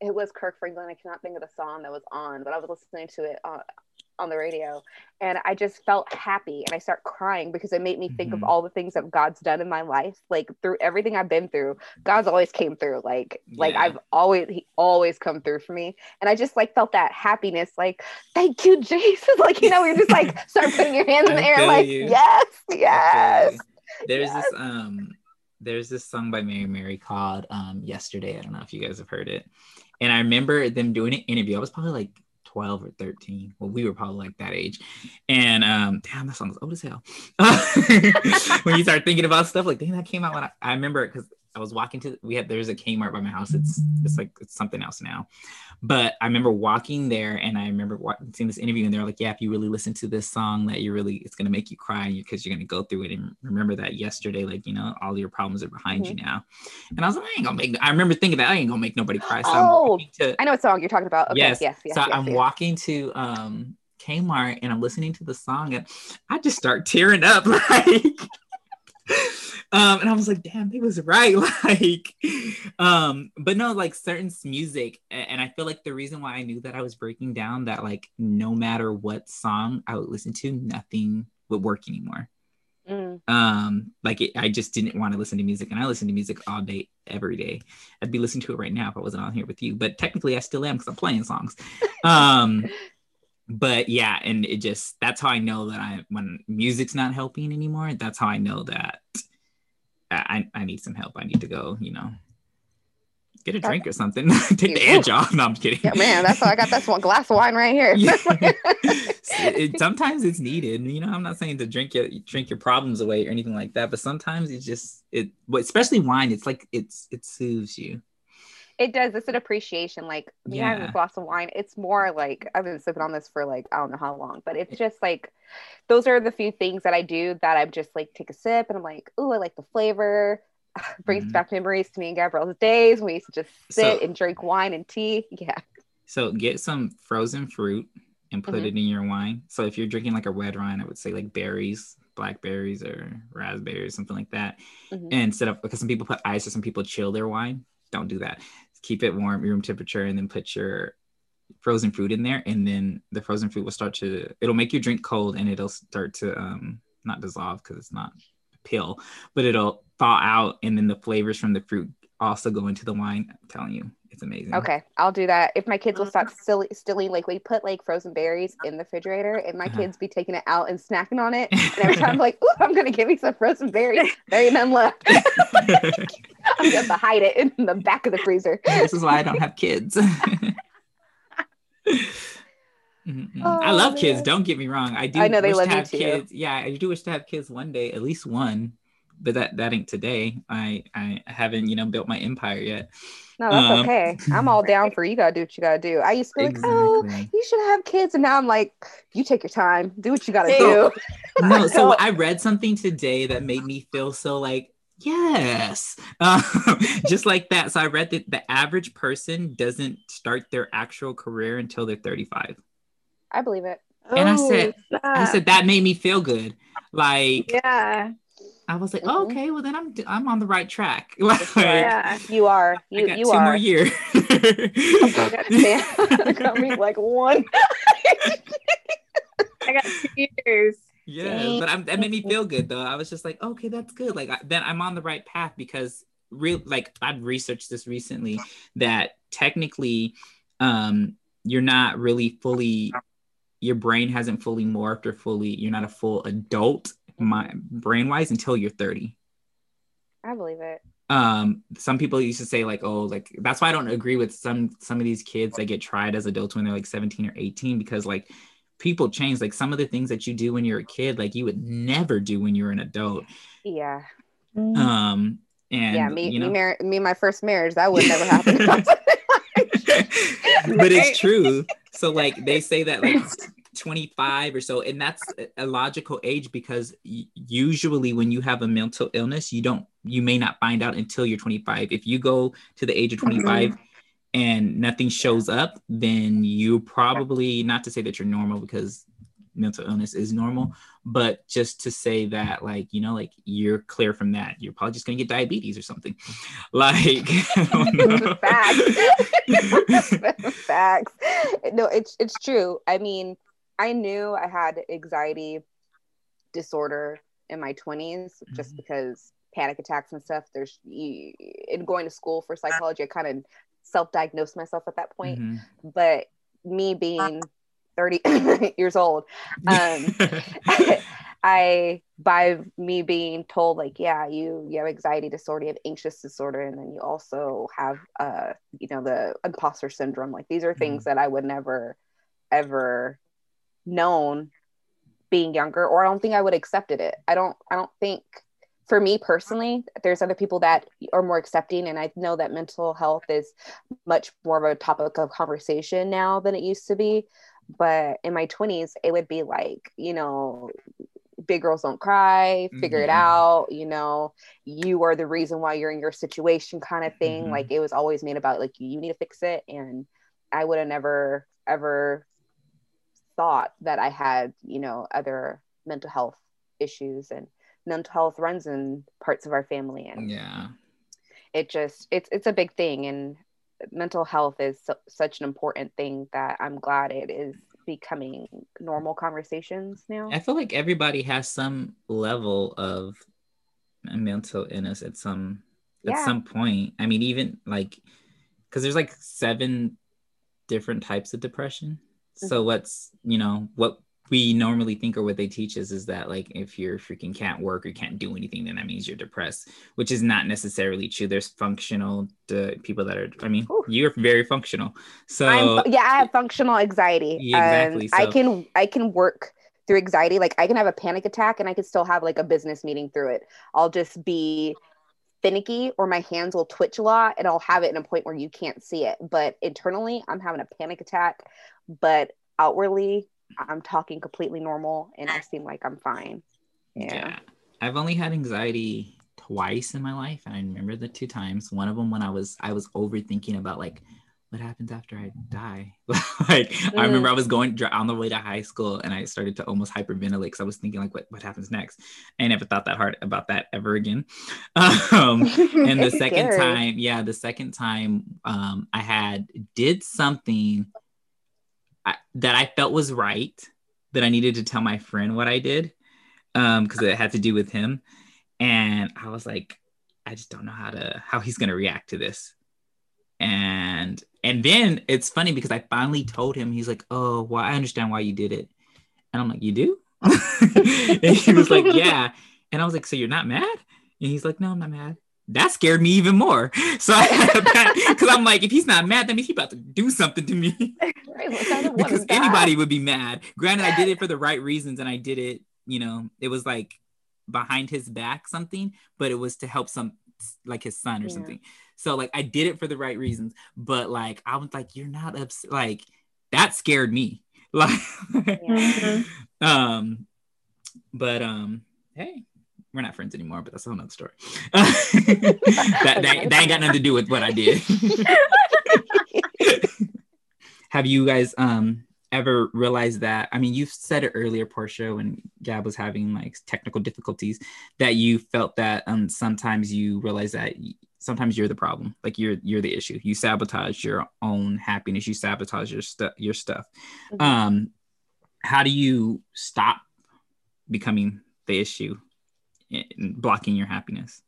it was Kirk Franklin. I cannot think of the song that was on, but I was listening to it on on the radio and I just felt happy and I start crying because it made me think of Mhm. all the things that God's done in my life. Like through everything I've been through, God's always came through. Like like I've always he always come through for me. And I just like felt that happiness, like, thank you, Jesus. Like, you know, you're just like start putting your hands in the air, like, you. yes, yes. There's this um there's this song by Mary Mary called um Yesterday. I don't know if you guys have heard it. And I remember them doing an interview. I was probably like 12 or 13. Well, we were probably like that age. And um damn, that song's old as hell. when you start thinking about stuff like, damn, that came out when I, I remember it because I was walking to we had there's a Kmart by my house. It's it's like it's something else now. But I remember walking there and I remember wa- seeing this interview and they're like, yeah, if you really listen to this song, that you really it's gonna make you cry because you're gonna go through it and remember that yesterday, like you know, all your problems are behind you now. And I was like, I ain't gonna make. I remember thinking that I ain't gonna make nobody cry. So Oh, to I know what song you're talking about. Okay, yes, yes, yes. so yes, I'm yes. walking to um Kmart and I'm listening to the song and I just start tearing up like um and I was like damn he was right. Like um but no like certain music and I feel like the reason why I knew that I was breaking down that like no matter what song I would listen to nothing would work anymore. Mm. um like it, i just didn't want to listen to music and i listen to music all day every day. I'd be listening to it right now if i wasn't on here with you but technically i still am because i'm playing songs. Um but yeah and it just that's how i know that i when music's not helping anymore that's how i know that i i need some help i need to go you know get a drink or something take the edge off no i'm kidding Yeah, man, that's all I got. That's one glass of wine right here. Yeah. It- sometimes it's needed. You know, I'm not saying to drink your drink your problems away or anything like that, but sometimes it's just it. Especially wine, it's like it's it soothes you. It does. It's an appreciation. Like me having Yeah. a glass of wine, it's more like I've been sipping on this for like I don't know how long, but it's just like those are the few things that I do that I'm just like take a sip and I'm like, oh, I like the flavor. Brings Mhm. back memories to me and Gabrielle's days we used to just sit So- and drink wine and tea. Yeah. So get some frozen fruit and put Mhm. it in your wine. So if you're drinking like a red wine, I would say like berries, blackberries or raspberries, something like that. Mhm. And instead of because some people put ice or some people chill their wine, don't do that. Keep it warm, room temperature, and then put your frozen fruit in there, and then the frozen fruit will start to. It'll make your drink cold, and it'll start to um not dissolve because it's not a pill, but it'll thaw out, and then the flavors from the fruit also go into the wine. I'm telling you, it's amazing. Okay, I'll do that. If my kids will stop still, stilling, like we put like frozen berries in the refrigerator, and my Uh-huh. kids be taking it out and snacking on it. And every time I'm like, "Ooh, I'm gonna give me some frozen berries," there ain't none left. I'm going to hide it in the back of the freezer. this is why I don't have kids. Mhm. I Oh, love kids. man. Don't get me wrong. I do. I know they wish love to you have too. kids. Yeah, I do wish to have kids one day, at least one. But that that ain't today. I I haven't you know built my empire yet. No, that's Um, okay. I'm all down for you. Gotta do what you gotta do. I used to be like, oh, you should have kids, and now I'm like, you take your time, do what you gotta Hey. do. No, so So- I read something today that made me feel so like yes, um, just like that. So I read that the average person doesn't start their actual career until they're 35. I believe it. And I said- Oh, I said that made me feel good. Like yeah, I was like, Mhm. oh, okay, well then I'm I'm on the right track. Like, yeah. You are. I You got you two are. more years. I got me like one. I got two years. yeah, but I'm, that made me feel good though. I was just like, okay, that's good. Like I, then I'm on the right path because real like I've researched this recently that technically, um, you're not really fully, your brain hasn't fully morphed or fully. You're not a full adult, my brain wise, until you're 30. I believe it. um some people used to say like oh like that's why i don't agree with some some of these kids that get tried as adults when they're like 17 or 18 because like people change like some of the things that you do when you're a kid like you would never do when you're an adult Yeah. um and yeah. Me. you know me. Mar- me. My first marriage. That would never happen. but it's true so like they say that like 25 or so and that's a logical age because usually when you have a mental illness you don't you may not find out until you're 25 if you go to the age of mm-hmm. 25 and nothing shows up then you probably not to say that you're normal because mental illness is normal but just to say that like you know like you're clear from that you're probably just gonna get diabetes or something like I don't know. Facts. Facts. No, it's it's true. I mean, I knew I had anxiety disorder in my 20s just Mhm. because panic attacks and stuff. There's you, in going to school for psychology, I kind of self-diagnosed myself at that point. Mhm. But me being 30 years old, um, I by me being told like yeah you you have anxiety disorder you have anxious disorder and then you also have uh you know the imposter syndrome like these are things that I would never ever known being younger or I don't think I would accepted it. I don't I don't think for me personally there's other people that are more accepting and I know that mental health is much more of a topic of conversation now than it used to be. But in my 20s it would be like you know big girls don't cry figure it out you know you are the reason why you're in your situation kind of thing. Mhm. like it was always made about like you need to fix it. And i would have never ever thought that i had you know other mental health issues and mental health runs in parts of our family. And yeah. it just it's it's a big thing. And mental health is su- such an important thing that i'm glad it is becoming normal conversations now. I feel like everybody has some level of mental illness at some at some point. I mean, even like because there's like seven different types of depression. So Mm-hmm. what's you know what we normally think or what they teach us is that like if you're freaking can't work or can't do anything, then that means you're depressed, which is not necessarily true. There's functional uh, people that are. I mean, Whew. you're very functional. So I'm yeah i have functional anxiety Yeah, exactly, and i can i can work through anxiety like i can have a panic attack and i can still have like a business meeting through it i'll just be finicky or my hands will twitch a lot and i'll have it in a point where you can't see it. But internally i'm having a panic attack but outwardly i'm talking completely normal and i seem like i'm fine. Yeah, I've only had anxiety twice in my life, and I remember the two times. One of them when I was I was overthinking about like what happens after I die? like I remember I was going on the way to high school and I started to almost hyperventilate because I was thinking like, what what happens next? I never thought that hard about that ever again. Um, and the second scary. time, yeah, the second time um, I had did something I, that I felt was right that I needed to tell my friend what I did because it had to do with him, and I was like, I just don't know how to how he's gonna react to this and and then it's funny because I finally told him he's like, oh, well, I understand why you did it, and I'm like, you do? and he was like, yeah, and I was like, so you're not mad? And he's like, no, I'm not mad. That scared me even more. So I because I'm like, if he's not mad, that means he's about to do something to me. Right, like, I don't wanna because anybody would be mad. Granted, I did it for the right reasons, and I did it. You know, it was like behind his back something, but it was to help some like his son or Yeah. something. So like I did it for the right reasons, but like I was like, you're not upset. Like that scared me. Like, Mhm. um, but um, hey, we're not friends anymore. But that's a whole nother story. that, that, that ain't got nothing to do with what I did. Have you guys um ever realized that? I mean, you've said it earlier, Porsche, when Gab was having like technical difficulties, that you felt that um sometimes you realize that sometimes you're the problem, like you're you're the issue. You sabotage your own happiness. You sabotage your stuff. Your stuff. Mhm. Um, how do you stop becoming the issue, and blocking your happiness?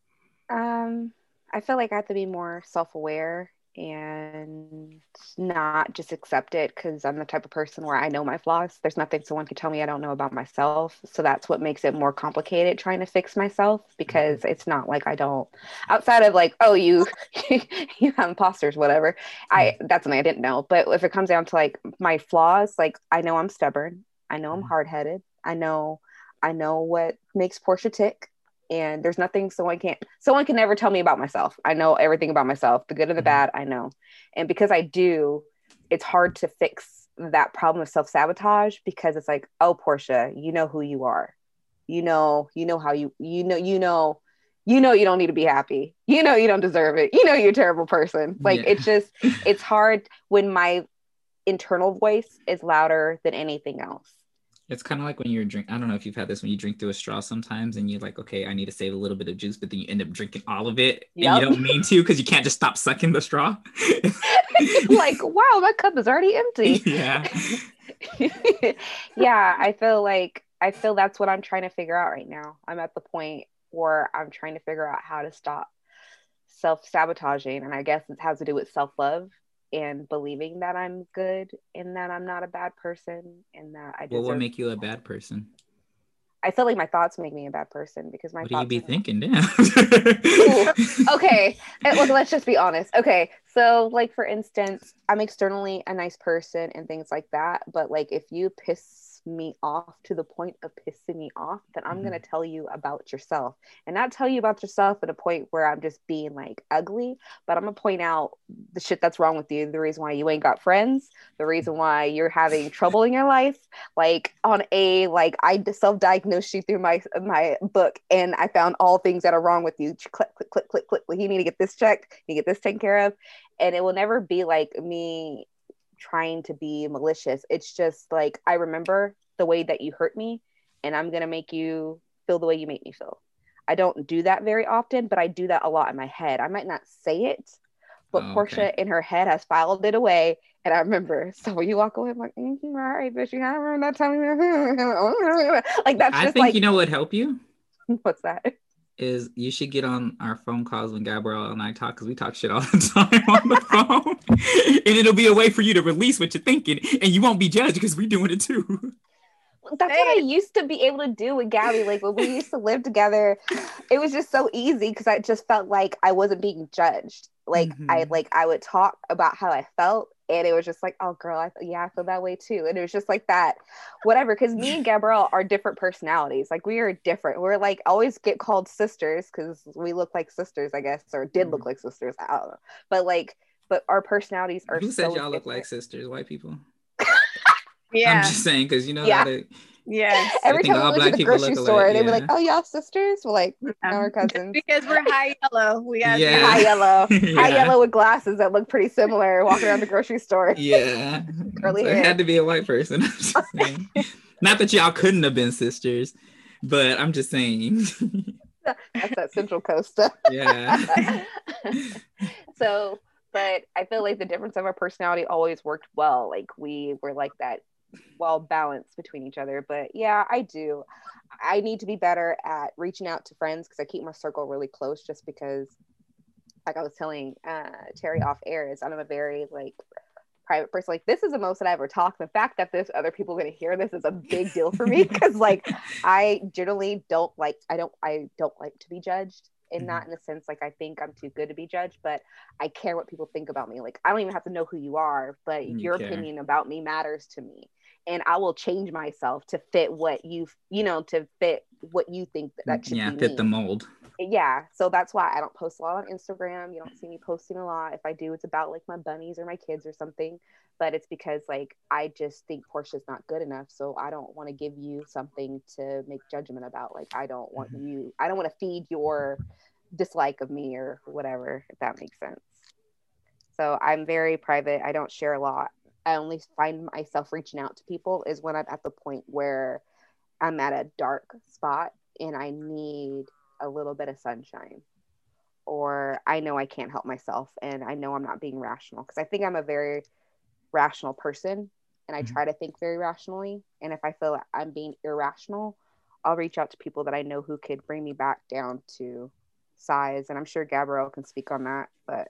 Um, I feel like I have to be more self-aware and not just accept it because I'm the type of person where I know my flaws. There's nothing someone can tell me I don't know about myself. So that's what makes it more complicated trying to fix myself because it's not like I don't outside of like, oh, you you have imposters, whatever. I that's something I didn't know. But if it comes down to like my flaws, like I know I'm stubborn. I know I'm Mhm. hard-headed. I know I know what makes Porsche tick and there's nothing someone can't someone can never tell me about myself. I know everything about myself the good and the Mhm. bad i know. And because i do it's hard to fix that problem of self-sabotage because it's like oh porsche you know who you are. You know you know how you you know you know you know you don't need to be happy. You know you don't deserve it. You know you're a terrible person. Like Yeah. it's just it's hard when my internal voice is louder than anything else It's kind of like when you're drink. I don't know if you've had this when you drink through a straw sometimes, and you're like, okay, I need to save a little bit of juice, but then you end up drinking all of it, and you don't mean to because you can't just stop sucking the straw. like wow my cup is already empty yeah, yeah, I feel like I feel that's what I'm trying to figure out right now. I'm at the point where I'm trying to figure out how to stop self-sabotaging and I guess it has to do with self-love and believing that I'm good and that I'm not a bad person and that I what deserve will make you a bad person? I feel like my thoughts make me a bad person because my What do you be thinking? Damn. okay Uh, look let's just be honest okay so like for instance i'm externally a nice person and things like that but like if you piss me off to the point of pissing me off then i'm Mhm. going to tell you about yourself. And not tell you about yourself at a point where i'm just being like ugly but i'm going to point out the shit that's wrong with you the reason why you ain't got friends the reason why you're having trouble in your life. Like on a like i self-diagnosed you through my my book and i found all things that are wrong with you. Click click click click click. You need to get this checked. You get this taken care of. And it will never be like me trying to be malicious it's just like i remember the way that you hurt me and i'm going to make you feel the way you make me feel i don't do that very often but i do that a lot in my head i might not say it but Oh, okay. porsche in her head has filed it away and I remember, so when you walk away, I'm like, mm-hmm, all right, bitch, you have remember that time. like that's I think like, you know what would help you what's that? Is you should get on our phone calls when Gabrielle and I talk because we talk shit all the time on the phone, and it'll be a way for you to release what you're thinking, and you won't be judged because we're doing it too. That's what I used to be able to do with Gabby. Like when we used to live together, it was just so easy because I just felt like I wasn't being judged. Like I Mhm. like I would talk about how I felt, and it was just like, oh girl, I yeah, I feel that way too. And it was just like that, whatever. Because me and Gabrielle are different personalities. Like we are different. We're like always get called sisters because we look like sisters, I guess, or did look mm-hmm. like sisters. I don't know. But like, but our personalities are. Who said so y'all look like sisters? White people. Yeah. I'm just saying because you know Yeah. how to Yes. Every time all we went to the grocery store, alike, they'd be like, "Oh, y'all sisters?" We're like, Yeah. "No, we're Just cousins." because we're high yellow. We got Yeah. High yellow, high yellow with glasses that look pretty similar, walking around the grocery store. Yeah. Curly So it had to be a white person. I'm just saying. Not that y'all couldn't have been sisters, but I'm just saying. That's that Central Coast stuff. yeah. so, but I feel like the difference of our personality always worked well. Like we were like that well balanced between each other. But yeah, I do. I need to be better at reaching out to friends because I keep my circle really close just because like I was telling uh Terry off air is I'm a very like private person. Like this is the most that I ever talk. The fact that there's other people gonna hear this is a big deal for me because like I generally don't like I don't I don't like to be judged and not in the sense like I think I'm too good to be judged, but I care what people think about me. Like I don't even have to know who you are, but You your care. opinion about me matters to me. And I will change myself to fit what you you know, to fit what you think that, that should yeah, fit me. the mold. yeah so that's why i don't post a lot on instagram. You don't see me posting a lot. If i do it's about like my bunnies or my kids or something but it's because like i just think porsche's not good enough so i don't want to give you something to make judgment about like i don't want Mhm. you i don't want to feed your dislike of me or whatever if that makes sense. So i'm very private. I don't share a lot i only find myself reaching out to people is when i'm at the point where i'm at a dark spot and i need a little bit of sunshine. Or i know i can't help myself and i know i'm not being rational because i think i'm a very rational person and i Mhm. try to think very rationally. And if i feel like i'm being irrational i'll reach out to people that i know who could bring me back down to size. And i'm sure gabrielle can speak on that but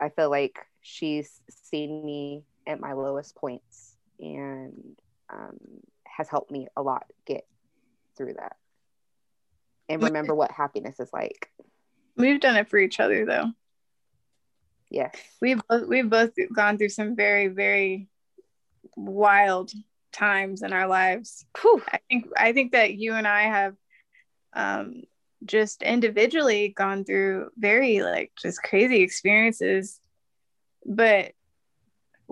i feel like she's seen me at my lowest points and um, has helped me a lot get through that and remember what happiness is like. We've done it for each other though. Yes. We've both, we've both gone through some very very wild times in our lives. Whew. I think I think that you and I have um, just individually gone through very like just crazy experiences, but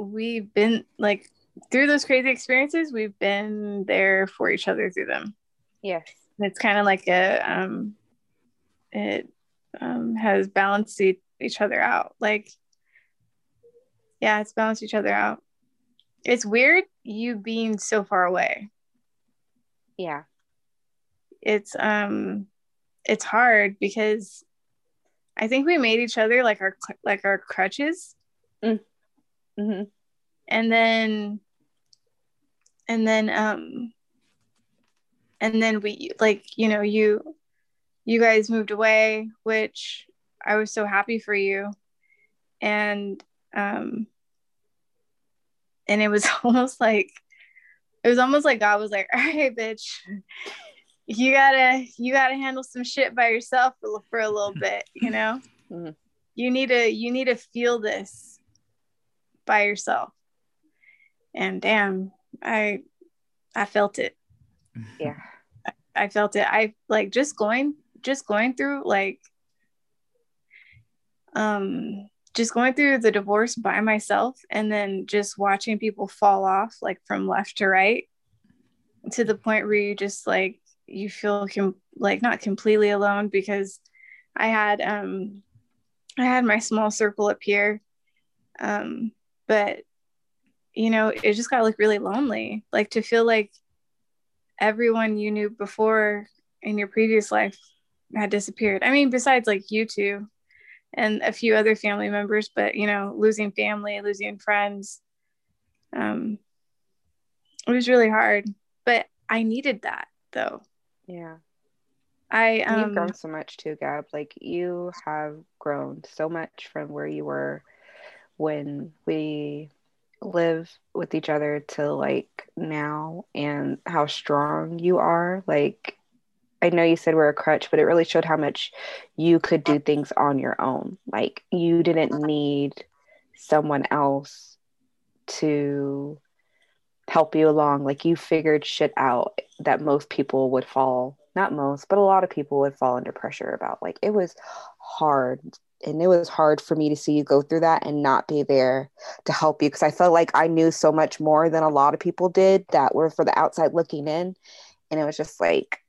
we've been like through those crazy experiences. We've been there for each other through them. Yes. It's kind of like a um, it um, has balanced each other out. Like, yeah, it's balanced each other out. It's weird you being so far away. Yeah. it's um it's hard because I think we made each other like our like our crutches hmm and then and then um and then we like you know you you guys moved away which I was so happy for you. And um and it was almost like it was almost like God was like all right bitch you gotta you gotta handle some shit by yourself for, for a little bit you know? Mhm. you need to you need to feel this by yourself. And damn i i felt it. Yeah. i felt it. I like just going just going through like um just going through the divorce by myself and then just watching people fall off like from left to right to the point where you just like you feel com- like not completely alone because i had um i had my small circle up here um but you know it just got like really lonely like to feel like everyone you knew before in your previous life had disappeared i mean besides like you two and a few other family members but you know losing family losing friends um it was really hard but i needed that though Yeah. i And You've um grown so much too, Gab. Like you have grown so much from where you were when we live with each other to like now and how strong you are. Like I know you said we're a crutch, but it really showed how much you could do things on your own. Like you didn't need someone else to help you along. Like you figured shit out that most people would fall, not most, but a lot of people would fall under pressure about. Like it was hard and it was hard for me to see you go through that and not be there to help you because I felt like I knew so much more than a lot of people did that were for the outside looking in. And it was just like,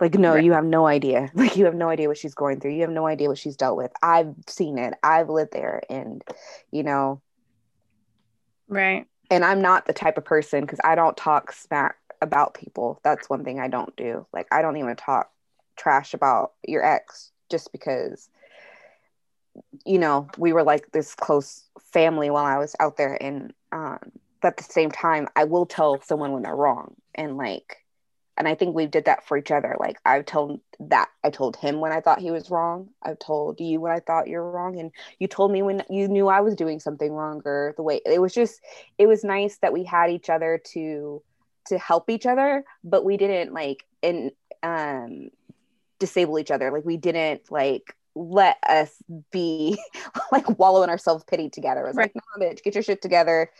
like, no, Right. you have no idea. Like, you have no idea what she's going through. You have no idea what she's dealt with. I've seen it. I've lived there. And, you know, Right. and I'm not the type of person because I don't talk smack about people. That's one thing I don't do. Like I don't even talk trash about your ex just because you know we were like this close family while I was out there and um but at the same time I will tell someone when they're wrong and like and I think we did that for each other. Like I've told that I told him when I thought he was wrong. I've told you when I thought you're wrong and you told me when you knew I was doing something wrong or the way it was just it was nice that we had each other to to help each other but we didn't like and um disable each other like we didn't like let us be like wallow in ourselves pity together it was like no bitch get your shit together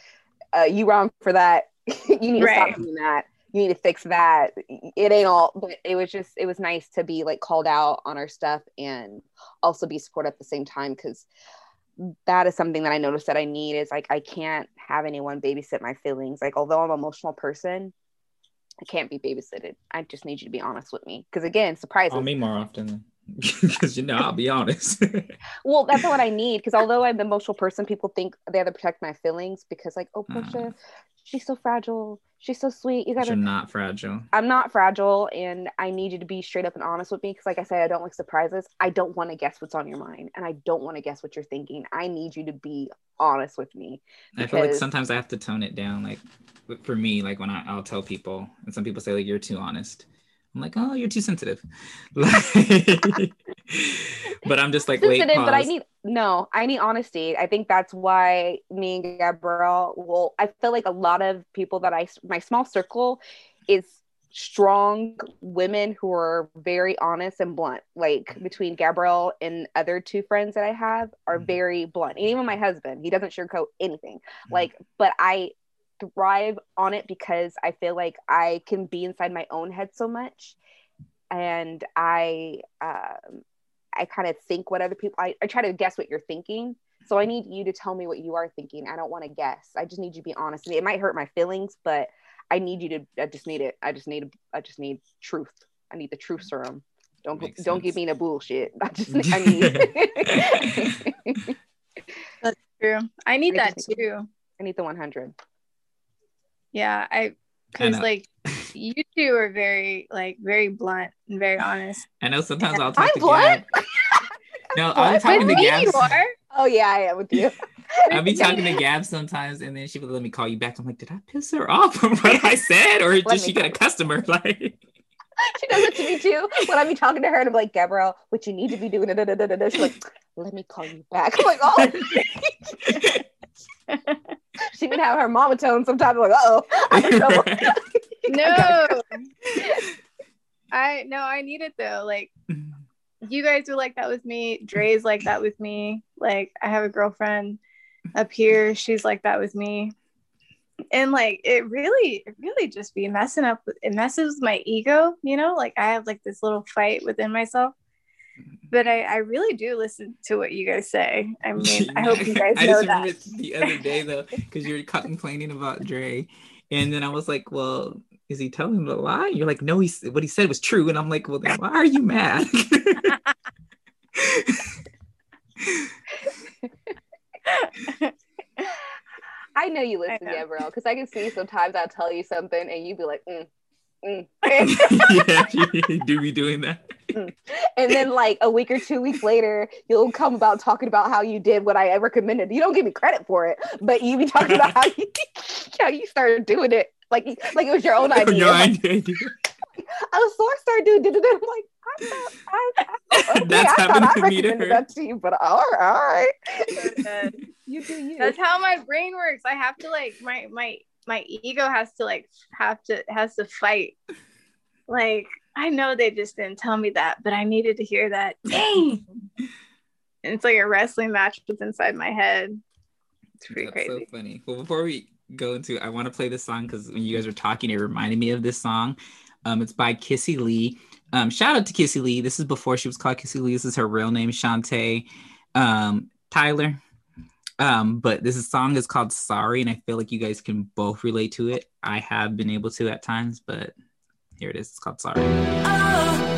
uh you wrong for that you need to Right. stop doing that you need to fix that it ain't all but it was just it was nice to be like called out on our stuff and also be supported at the same time because that is something that I noticed that I need is like I can't have anyone babysit my feelings. Like although I'm an emotional person, I can't be babysitted. I just need you to be honest with me. Because again, surprises. On me more often, because you know I'll be honest. Well, that's what I need. Because although I'm an emotional person, people think they have to protect my feelings because like, oh mm. Porsche, she's so fragile. She's so sweet. You gotta You're not fragile. I'm not fragile and I need you to be straight up and honest with me because like I said I don't like surprises. I don't want to guess what's on your mind and I don't want to guess what you're thinking. I need you to be honest with me. I feel like sometimes I have to tone it down. Like for me, like when I, I'll tell people, and some people say like you're too honest. I'm like, oh, you're too sensitive. But I'm just like, wait, sensitive, but I need no, I need honesty. I think that's why me and Gabrielle. Well, I feel like a lot of people that I my small circle is strong women who are very honest and blunt. Like between Gabrielle and other two friends that I have are Mhm. very blunt. And even my husband, he doesn't sugarcoat anything. Mhm. Like, but I thrive on it because I feel like I can be inside my own head so much, and I um, I kind of think what other people. I, I try to guess what you're thinking. So I need you to tell me what you are thinking. I don't want to guess. I just need you to be honest. It might hurt my feelings, but I need you to. I just need it. I just need. I just need truth. I need the truth serum. Don't Makes don't give me the bullshit. I just I need. True. I need I that just need- too. I need the 100. Yeah. I I because uh, like you two are very like very blunt and very honest. I know sometimes I'll talk I'm to blunt. Gab. No, I'm What? talking to With me, Gab. you are. Oh yeah, I am with you. I'll be talking to Gab sometimes, and then she would let me call you back. I'm like, did I piss her off from what I said, or did she get a customer? Like, she does it to me too. When I be talking to her and I'm like, Gabrielle, what you need to be doing, da, da, da, da, da. she's like, let me call you back. I'm like, oh, she can have her mama tone sometimes. Like, oh, I'm in trouble. No. I no, I need it though. Like you guys are like that with me. Dre's like that with me. Like I have a girlfriend up here. She's like that with me. And like it really, it really just be messing up. It messes with my ego, you know. Like I have like this little fight within myself. But I, I really do listen to what you guys say. I mean, I hope you guys I know just that. remember the other day though, because you were complaining about Dre, and then I was like, "Well, is he telling the lie?" You're like, "No, he's what he said was true," and I'm like, "Well, then why are you mad?" I know you listen, I know. Gabrielle, because I can see sometimes I'll tell you something and you'd be like, mm, mm. yeah, you do be doing that. and then like a week or two weeks later, you'll come about talking about how you did what I recommended. You don't give me credit for it, but you be talking about how you how you started doing it. Like, like it was your own idea. Your Like, idea. I was so excited, started doing it. I'm like, I thought, I, I, okay, That's I thought happened I to me to recommended her. that to you, but all right, all right. So you do you. That's how my brain works. I have to like my my my ego has to like have to has to fight. Like I know they just didn't tell me that, but I needed to hear that. Dang. and it's like a wrestling match that's inside my head. It's pretty That's crazy. so funny. Well, before we go into, I want to play this song because when you guys were talking, it reminded me of this song. Um, it's by Kissy Lee. Um, shout out to Kissy Lee. This is before she was called Kissy Lee. This is her real name, Shantae um, Tyler. Um, but this song is called Sorry, and I feel like you guys can both relate to it. I have been able to at times, but here it is. It's called Sorry. It's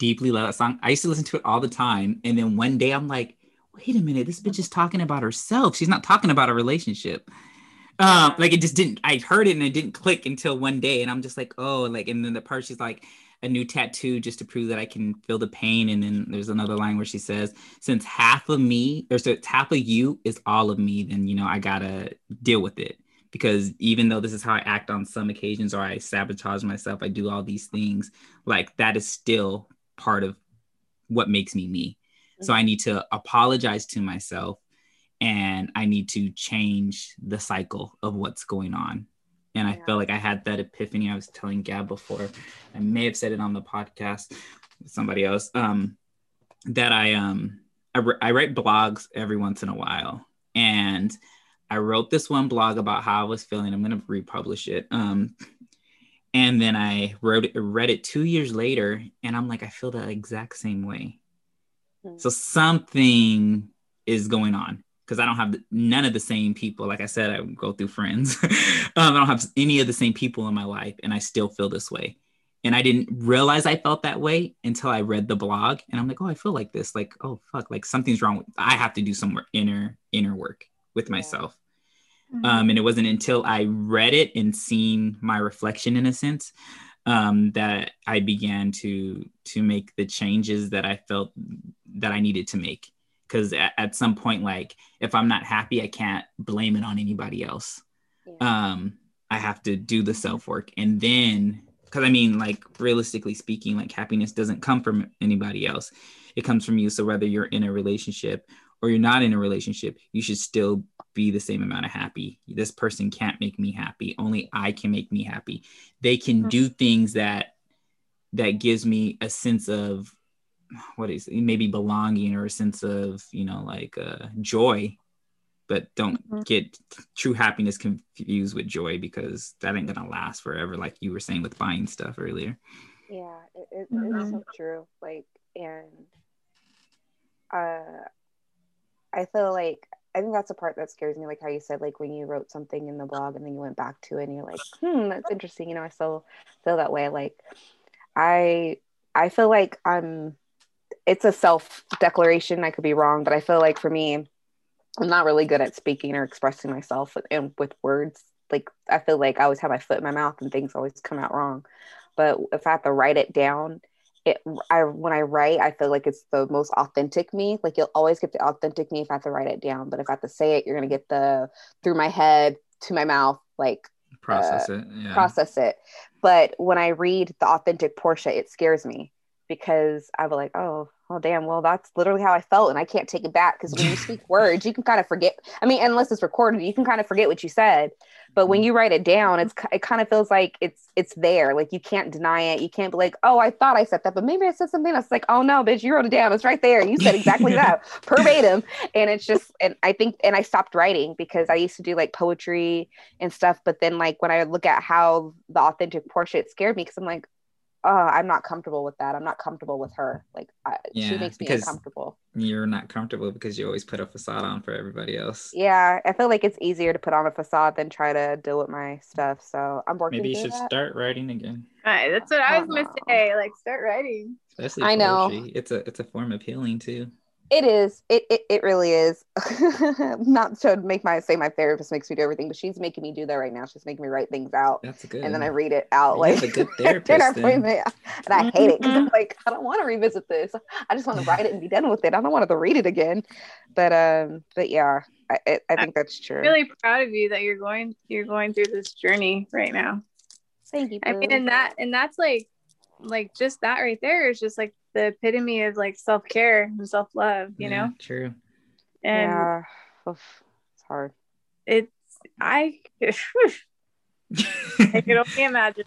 deeply love that song. I used to listen to it all the time, and then one day I'm like, wait a minute, this bitch is talking about herself. She's not talking about a relationship. Um, like it just didn't. I heard it and it didn't click until one day, and I'm just like, oh, like, and then the part she's like, a new tattoo just to prove that I can feel the pain, and then there's another line where she says, since half of me, or so half of you is all of me, then you know I gotta deal with it because even though this is how I act on some occasions or I sabotage myself, I do all these things, like that is still part of what makes me me. So I need to apologize to myself and I need to change the cycle of what's going on. And I Yeah. feel like I had that epiphany. I was telling Gab before, I may have said it on the podcast with somebody else, um, that I, um, I, wr- I write blogs every once in a while. And I wrote this one blog about how I was feeling. I'm going to republish it. Um, and then I wrote it, read it two years later, and I'm like, I feel the exact same way. Hmm. So something is going on because I don't have the- none of the same people. Like I said, I go through friends. um, I don't have any of the same people in my life, and I still feel this way. And I didn't realize I felt that way until I read the blog, and I'm like, oh, I feel like this. Like, oh fuck, like something's wrong. With, I have to do some more inner inner work with Yeah. myself. Um, and it wasn't until I read it and seen my reflection in a sense um, that I began to to make the changes that I felt that I needed to make. Because at, at some point, like if I'm not happy, I can't blame it on anybody else. Yeah. Um, I have to do the self work, and then because I mean, like realistically speaking, like happiness doesn't come from anybody else; it comes from you. So whether you're in a relationship or you're not in a relationship, you should still be the same amount of happy. This person can't make me happy. Only I can make me happy. They can do things that that gives me a sense of what is it, maybe belonging or a sense of you know like uh, joy. But don't Mhm. get true happiness confused with joy because that ain't gonna last forever. Like you were saying with buying stuff earlier. Yeah, it, it, it's Mhm. so true. Like, and uh, I feel like I think that's the part that scares me. Like how you said, like when you wrote something in the blog and then you went back to it and you're like, hmm, that's interesting. You know, I still feel that way. Like, I I feel like I'm. It's a self declaration. I could be wrong, but I feel like for me, I'm not really good at speaking or expressing myself and with words. Like I feel like I always have my foot in my mouth and things always come out wrong. But if I have to write it down it I when I write, I feel like it's the most authentic me. Like you'll always get the authentic me if I have to write it down. But if I have to say it, you're gonna get the through my head to my mouth, like Process uh, it. Yeah. process it. But when I read the authentic Porsche, it scares me because I was like, oh, well, damn, well, that's literally how I felt, and I can't take it back because when you speak words, you can kind of forget. I mean, unless it's recorded, you can kind of forget what you said. But when mm-hmm. you write it down, it's it kind of feels like it's it's there. Like you can't deny it. You can't be like, oh, I thought I said that, but maybe I said something else. Like, oh no, bitch, you wrote it down. It's right there. You said exactly that, verbatim. And it's just, and I think, and I stopped writing because I used to do like poetry and stuff. But then, like when I look at how the authentic porsche scared me because I'm like, oh, I'm not comfortable with that. I'm not comfortable with her. Like I, she makes me uncomfortable. You're not comfortable because you always put a facade on for everybody else. Yeah, I feel like it's easier to put on a facade than try to deal with my stuff. So I'm working. Maybe you should that. start writing again. Right, that's what I was gonna say. Like, start writing. Especially I know. poetry. It's a it's a form of healing too. It is. It, it it really is. Not to make my say my therapist makes me do everything, but she's making me do that right now. She's making me write things out, That's good. and then I read it out You like have a good dinner therapist then. appointment. And I hate it because I'm Mhm. like, I don't want to revisit this. I just want to write it and be done with it. I don't want to read it again. But um, but yeah, I I, I think that's true. Really proud of you that you're going you're going through this journey right now. Thank you. I mean, and that and that's like like just that right there is just like the epitome of like self care and self love, you Yeah, know. True. And yeah, Oof, it's hard. it's I I could only imagine.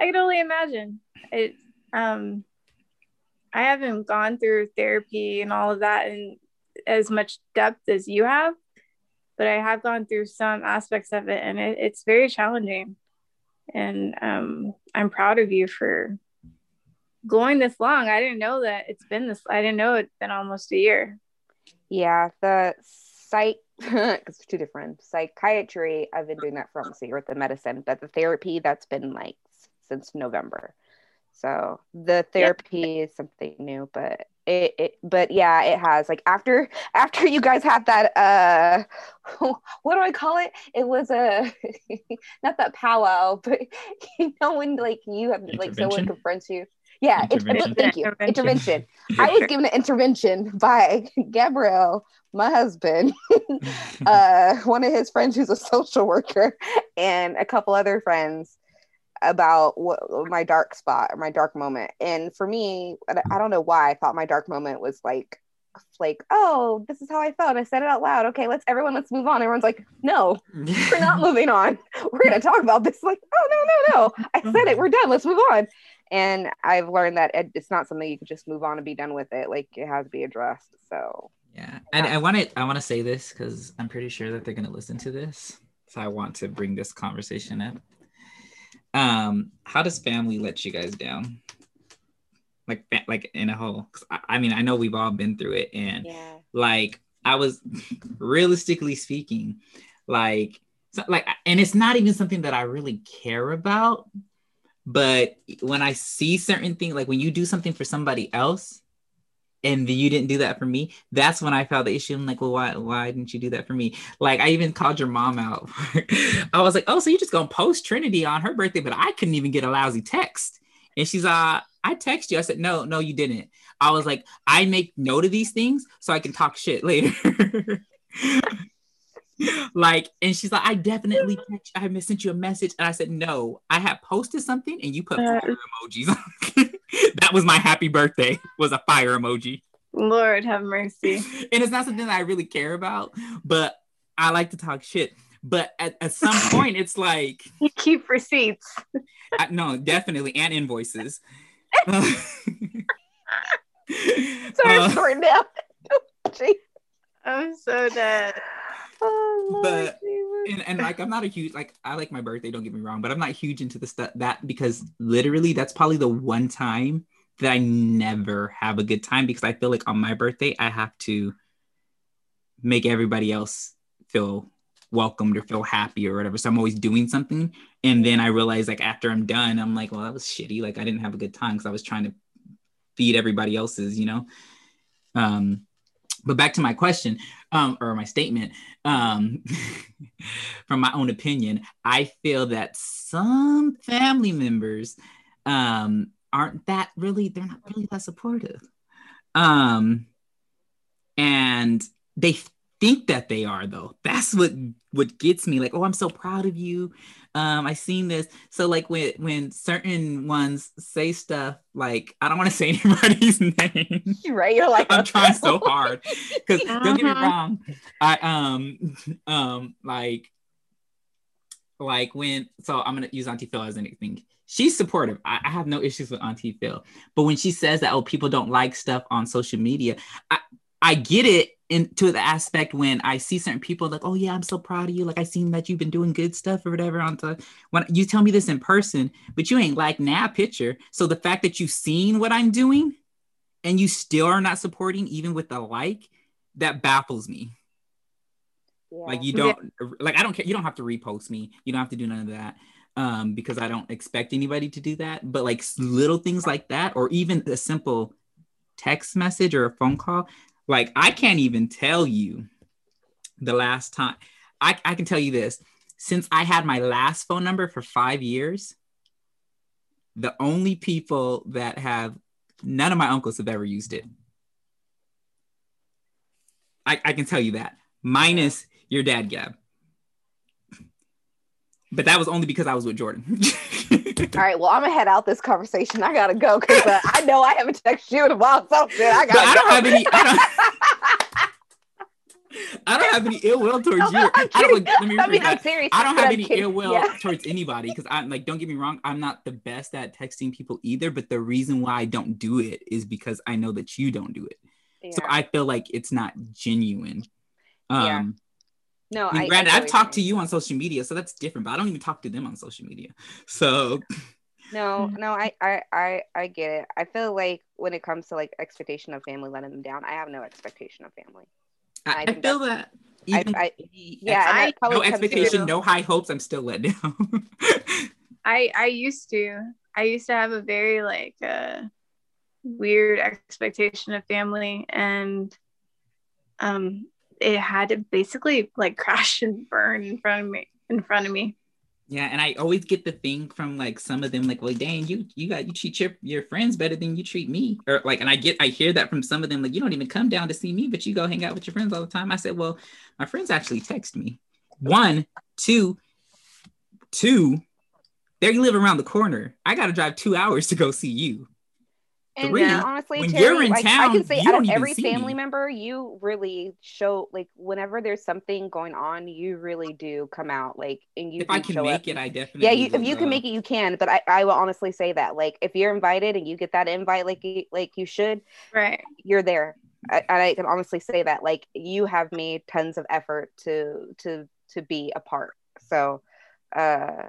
I could only imagine. It um I haven't gone through therapy and all of that in as much depth as you have, but I have gone through some aspects of it and it, it's very challenging. And um I'm proud of you for going this long. I didn't know that it's been this I didn't know it's been almost a year. Yeah, the psych because it's two different psychiatry. I've been doing that for almost a year with the medicine, but the therapy that's been like since November. So the therapy is something new, but it, it but yeah, it has like after after you guys had that uh what do I call it? It was a not that powwow, but you know when like you have like someone Intervention? confronts you. Yeah, int- Intervention. thank you. Intervention. Intervention. I was given an intervention by Gabrielle, my husband, uh, one of his friends who's a social worker, and a couple other friends about what my dark spot or my dark moment. And for me, I I don't know why I thought my dark moment was like, like, oh, this is how I felt. I said it out loud. Okay, let's everyone, let's move on. Everyone's like, no, we're not moving on. We're gonna talk about this. Like, oh no, no, no. I said it. We're done. Let's move on. And I've learned that it- it's not something you can just move on and be done with it. Like it has to be addressed. So Yeah, and I want to I want to say this because I'm pretty sure that they're gonna listen to this, so I want to bring this conversation up. Um, how does family let you guys down? Like, like in a whole. 'Cause I, I mean, I know we've all been through it, and yeah. like I was, realistically speaking, like, so, like, and it's not even something that I really care about. But when I see certain things, like when you do something for somebody else, and you didn't do that for me that's when i felt the issue. I'm like well why why didn't you do that for me? Like i even called your mom out i was like oh so you're just gonna post trinity on her birthday but i couldn't even get a lousy text. And she's uh i text you. I said no no you didn't. I was like i make note of these things so i can talk shit later like and she's like i definitely text, i sent you a message and i said no i had posted something and you put Uh, fire emojis on that was my happy birthday was a fire emoji Lord have mercy. and it's not something that I really care about, but I like to talk shit. But at, at some point, it's like, You keep receipts. I, no, definitely, and invoices. Sorry, Uh, I'm sorting I'm so dead. Oh, But- and, and like I'm not a huge like I like my birthday, don't get me wrong, but I'm not huge into the stuff that because literally that's probably the one time that I never have a good time because I feel like on my birthday I have to make everybody else feel welcomed or feel happy or whatever. So I'm always doing something. And then I realize like after I'm done, I'm like, well, that was shitty. Like I didn't have a good time because I was trying to feed everybody else's, you know. Um, but back to my question, um, or my statement, um, from my own opinion, I feel that some family members um aren't that really they're not really that supportive. Um and they think that they are though. That's what what gets me like oh i'm so proud of you. Um i seen this. So like when when certain ones say stuff like i don't want to say anybody's name. Right you're like i'm trying so hard. Because don't get me Uh-huh. wrong i um um like like when so i'm gonna use auntie phil as anything she's supportive. I, I have no issues with auntie phil. But when she says that oh people don't like stuff on social media i i get it into the aspect when i see certain people like oh yeah i'm so proud of you like i seen that you've been doing good stuff or whatever on to when you tell me this in person but you ain't like now picture so the fact that you've seen what i'm doing and you still are not supporting even with the like that baffles me Yeah. like you don't like I don't care. You don't have to repost me. You don't have to do none of that. Um, because I don't expect anybody to do that. But like little things like that, or even a simple text message or a phone call, like I can't even tell you the last time. I, I can tell you this. Since I had my last phone number for five years, the only people that have none of my uncles have ever used it. I, I can tell you that. Minus your dad, Gab. But that was only because I was with Jordan. All right, well, I'm gonna head out this conversation. I gotta go because uh, I know I haven't texted you in a while. So I gotta I don't go. have any. I don't, I don't have any ill will towards you. I'm don't, let me I mean, I'm serious. I don't have I'm any kidding. ill will Yeah. towards anybody because I'm like, don't get me wrong, I'm not the best at texting people either. But the reason why I don't do it is because I know that you don't do it. So I feel like it's not genuine. Yeah. No, I mean, I, granted, I I've talked to you on social media, so that's different. But I don't even talk to them on social media. So No, no, I, I, I, I get it. I feel like when it comes to like expectation of family letting them down, I have no expectation of family. I, I I feel that. Even I- the Yeah, I- that no expectation, no high hopes. I'm still let down. I I used to. I used to have a very like uh weird expectation of family and um it had to basically like crash and burn in front of me in front of me. yeah, and I always get the thing from like some of them, like, well, dang, you you got you treat your, your friends better than you treat me, or like, and I get I hear that from some of them, like, you don't even come down to see me, but you go hang out with your friends all the time. I said, well, my friends actually text me. One, two, two. They live around the corner. I got to drive two hours to go see you. And Three, yeah, honestly, when Terry, you're in like I can say, out of every family me. member, you really show like whenever there's something going on, you really do come out like, and you if do I can show make up. it, I definitely. Yeah, you, if will you can go. make it, you can. But I, I will honestly say that, like, if you're invited and you get that invite, like, you, like you should, Right. you're there. I, and I can honestly say that, like, you have made tons of effort to to to be a part. So, uh,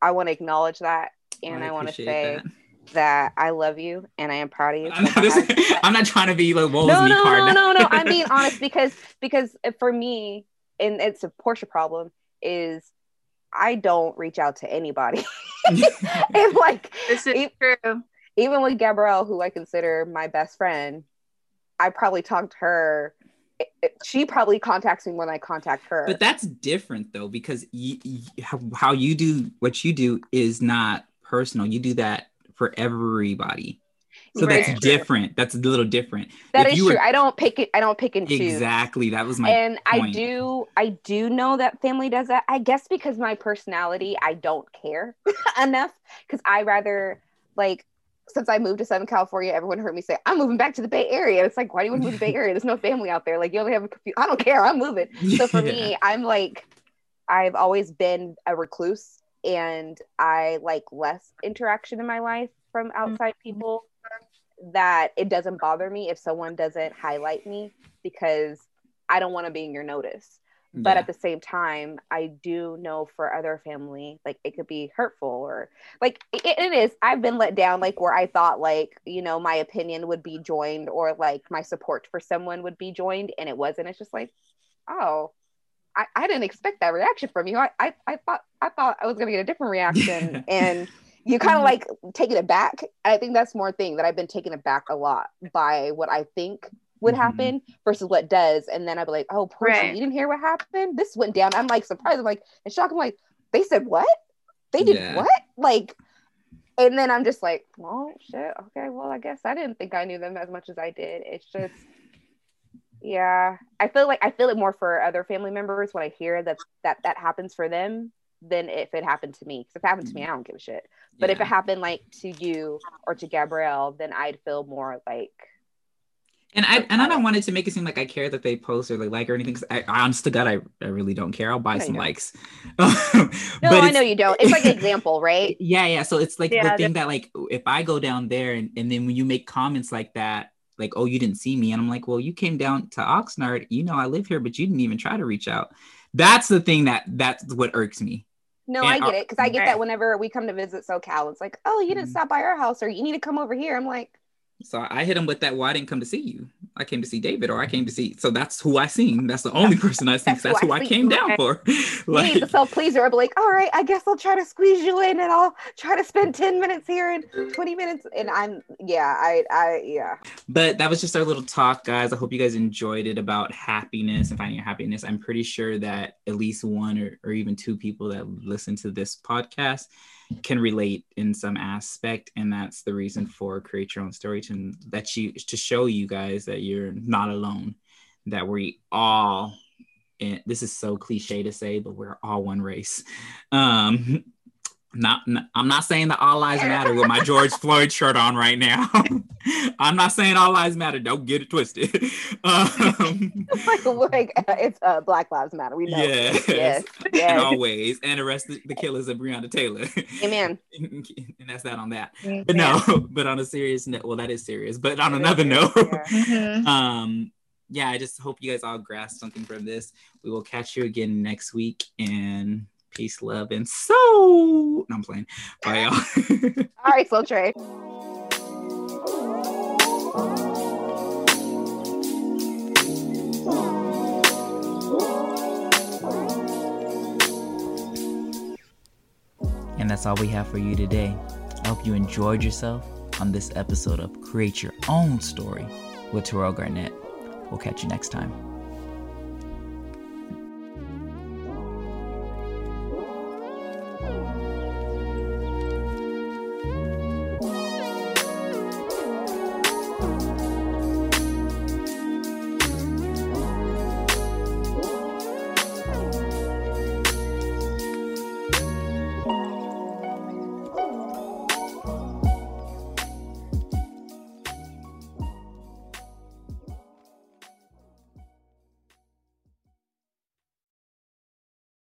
I want to acknowledge that, and I, want to say that. That. I love you and I am proud of you. I'm So not, I have- I'm not trying to be like, woe is no, no, no, no, no. I'm being honest because because for me, and it's a Porsche problem, is I don't reach out to anybody. and like This is E- true. even with Gabrielle, who I consider my best friend, I probably talked to her. it- it- She probably contacts me when I contact her. But that's different though, because y- y- how, how you do what you do is not personal. You do that for everybody. So that's different. That's a little different. that if is true. were- I don't pick it. I don't pick and choose. Exactly. That was my and I do I do know that family does that. I guess because my personality, I don't care enough because I rather like since I moved to Southern California, everyone heard me say I'm moving back to the Bay Area. It's like why do you want to move to the Bay Area? There's no family out there. Like you only have a few. I don't care. I'm moving. So for Yeah. me, I'm like I've always been a recluse and I like less interaction in my life from mm-hmm. outside people that it doesn't bother me if someone doesn't highlight me because I don't want to be in your notice. But at the same time, I do know for other family, like it could be hurtful or like it, it is. I've been let down, like where I thought, like, you know, my opinion would be joined or like my support for someone would be joined and it wasn't. It's just like, oh, I, I didn't expect that reaction from you. I, I, I thought I thought I was gonna get a different reaction. and you kind of like taking it back. I think that's more thing that I've been taken aback a lot by what I think would Mhm. happen versus what does. And then I'd be like, oh, Porsche, Right. you didn't hear what happened? This went down. I'm like surprised. I'm like in shock. I'm like, they said what? They did Yeah. what? Like, and then I'm just like, well, shit. Okay, well, I guess I didn't think I knew them as much as I did. It's just, yeah. I feel like I feel it more for other family members when I hear that that that happens for them than if it happened to me. Because if it happened to me, mm. I don't give a shit. But if it happened like to you or to Gabrielle, then I'd feel more like, And I and I don't want it to make it seem like I care that they post or they like or anything. 'cause I, I honest to God, I, I really don't care. I'll buy No, some don't. likes. no, I know you don't. It's like an example, right? Yeah, yeah. So it's like Yeah, the thing that like if I go down there and, and then when you make comments like that, like, oh, you didn't see me, and I'm like, well, you came down to Oxnard, you know I live here, but you didn't even try to reach out. That's the thing that that's what irks me. No, And I get it because I get that whenever we come to visit SoCal, it's like, oh, you didn't Mhm. stop by our house, or you need to come over here. I'm like, So I hit him with that. Well, I didn't come to see you. I came to see David, or I came to see. So that's who I seen. That's the only person I seen. That's That's who I I came down Right. for. like, as a self pleaser, be like, all right, I guess I'll try to squeeze you in, and I'll try to spend ten minutes here and twenty minutes, and I'm, yeah, I, I, yeah. but that was just our little talk, guys. I hope you guys enjoyed it about happiness and finding your happiness. I'm pretty sure that at least one or, or even two people that listen to this podcast can relate in some aspect, and that's the reason for create your own story to that you to show you guys that you're not alone, that we all. And this is so cliche to say, but we're all one race. Um, not, n- I'm not saying that all lives matter with my George Floyd shirt on right now. I'm not saying all lives matter. Don't get it twisted. Um, like, like uh, it's uh, Black Lives Matter. We know. yes, yes, and always, and arrest the, the killers of Breonna Taylor. Amen. and that's that on that. But no, but on a serious note, well, that is serious. But on another note, Yeah. Mhm. um, yeah, I just hope you guys all grasp something from this. We will catch you again next week, and peace, love, and so. No, I'm playing. Bye, y'all. All right, Soul Trey. And that's all we have for you today. I hope you enjoyed yourself on this episode of Create Your Own Story with Terrell Garnett. We'll catch you next time.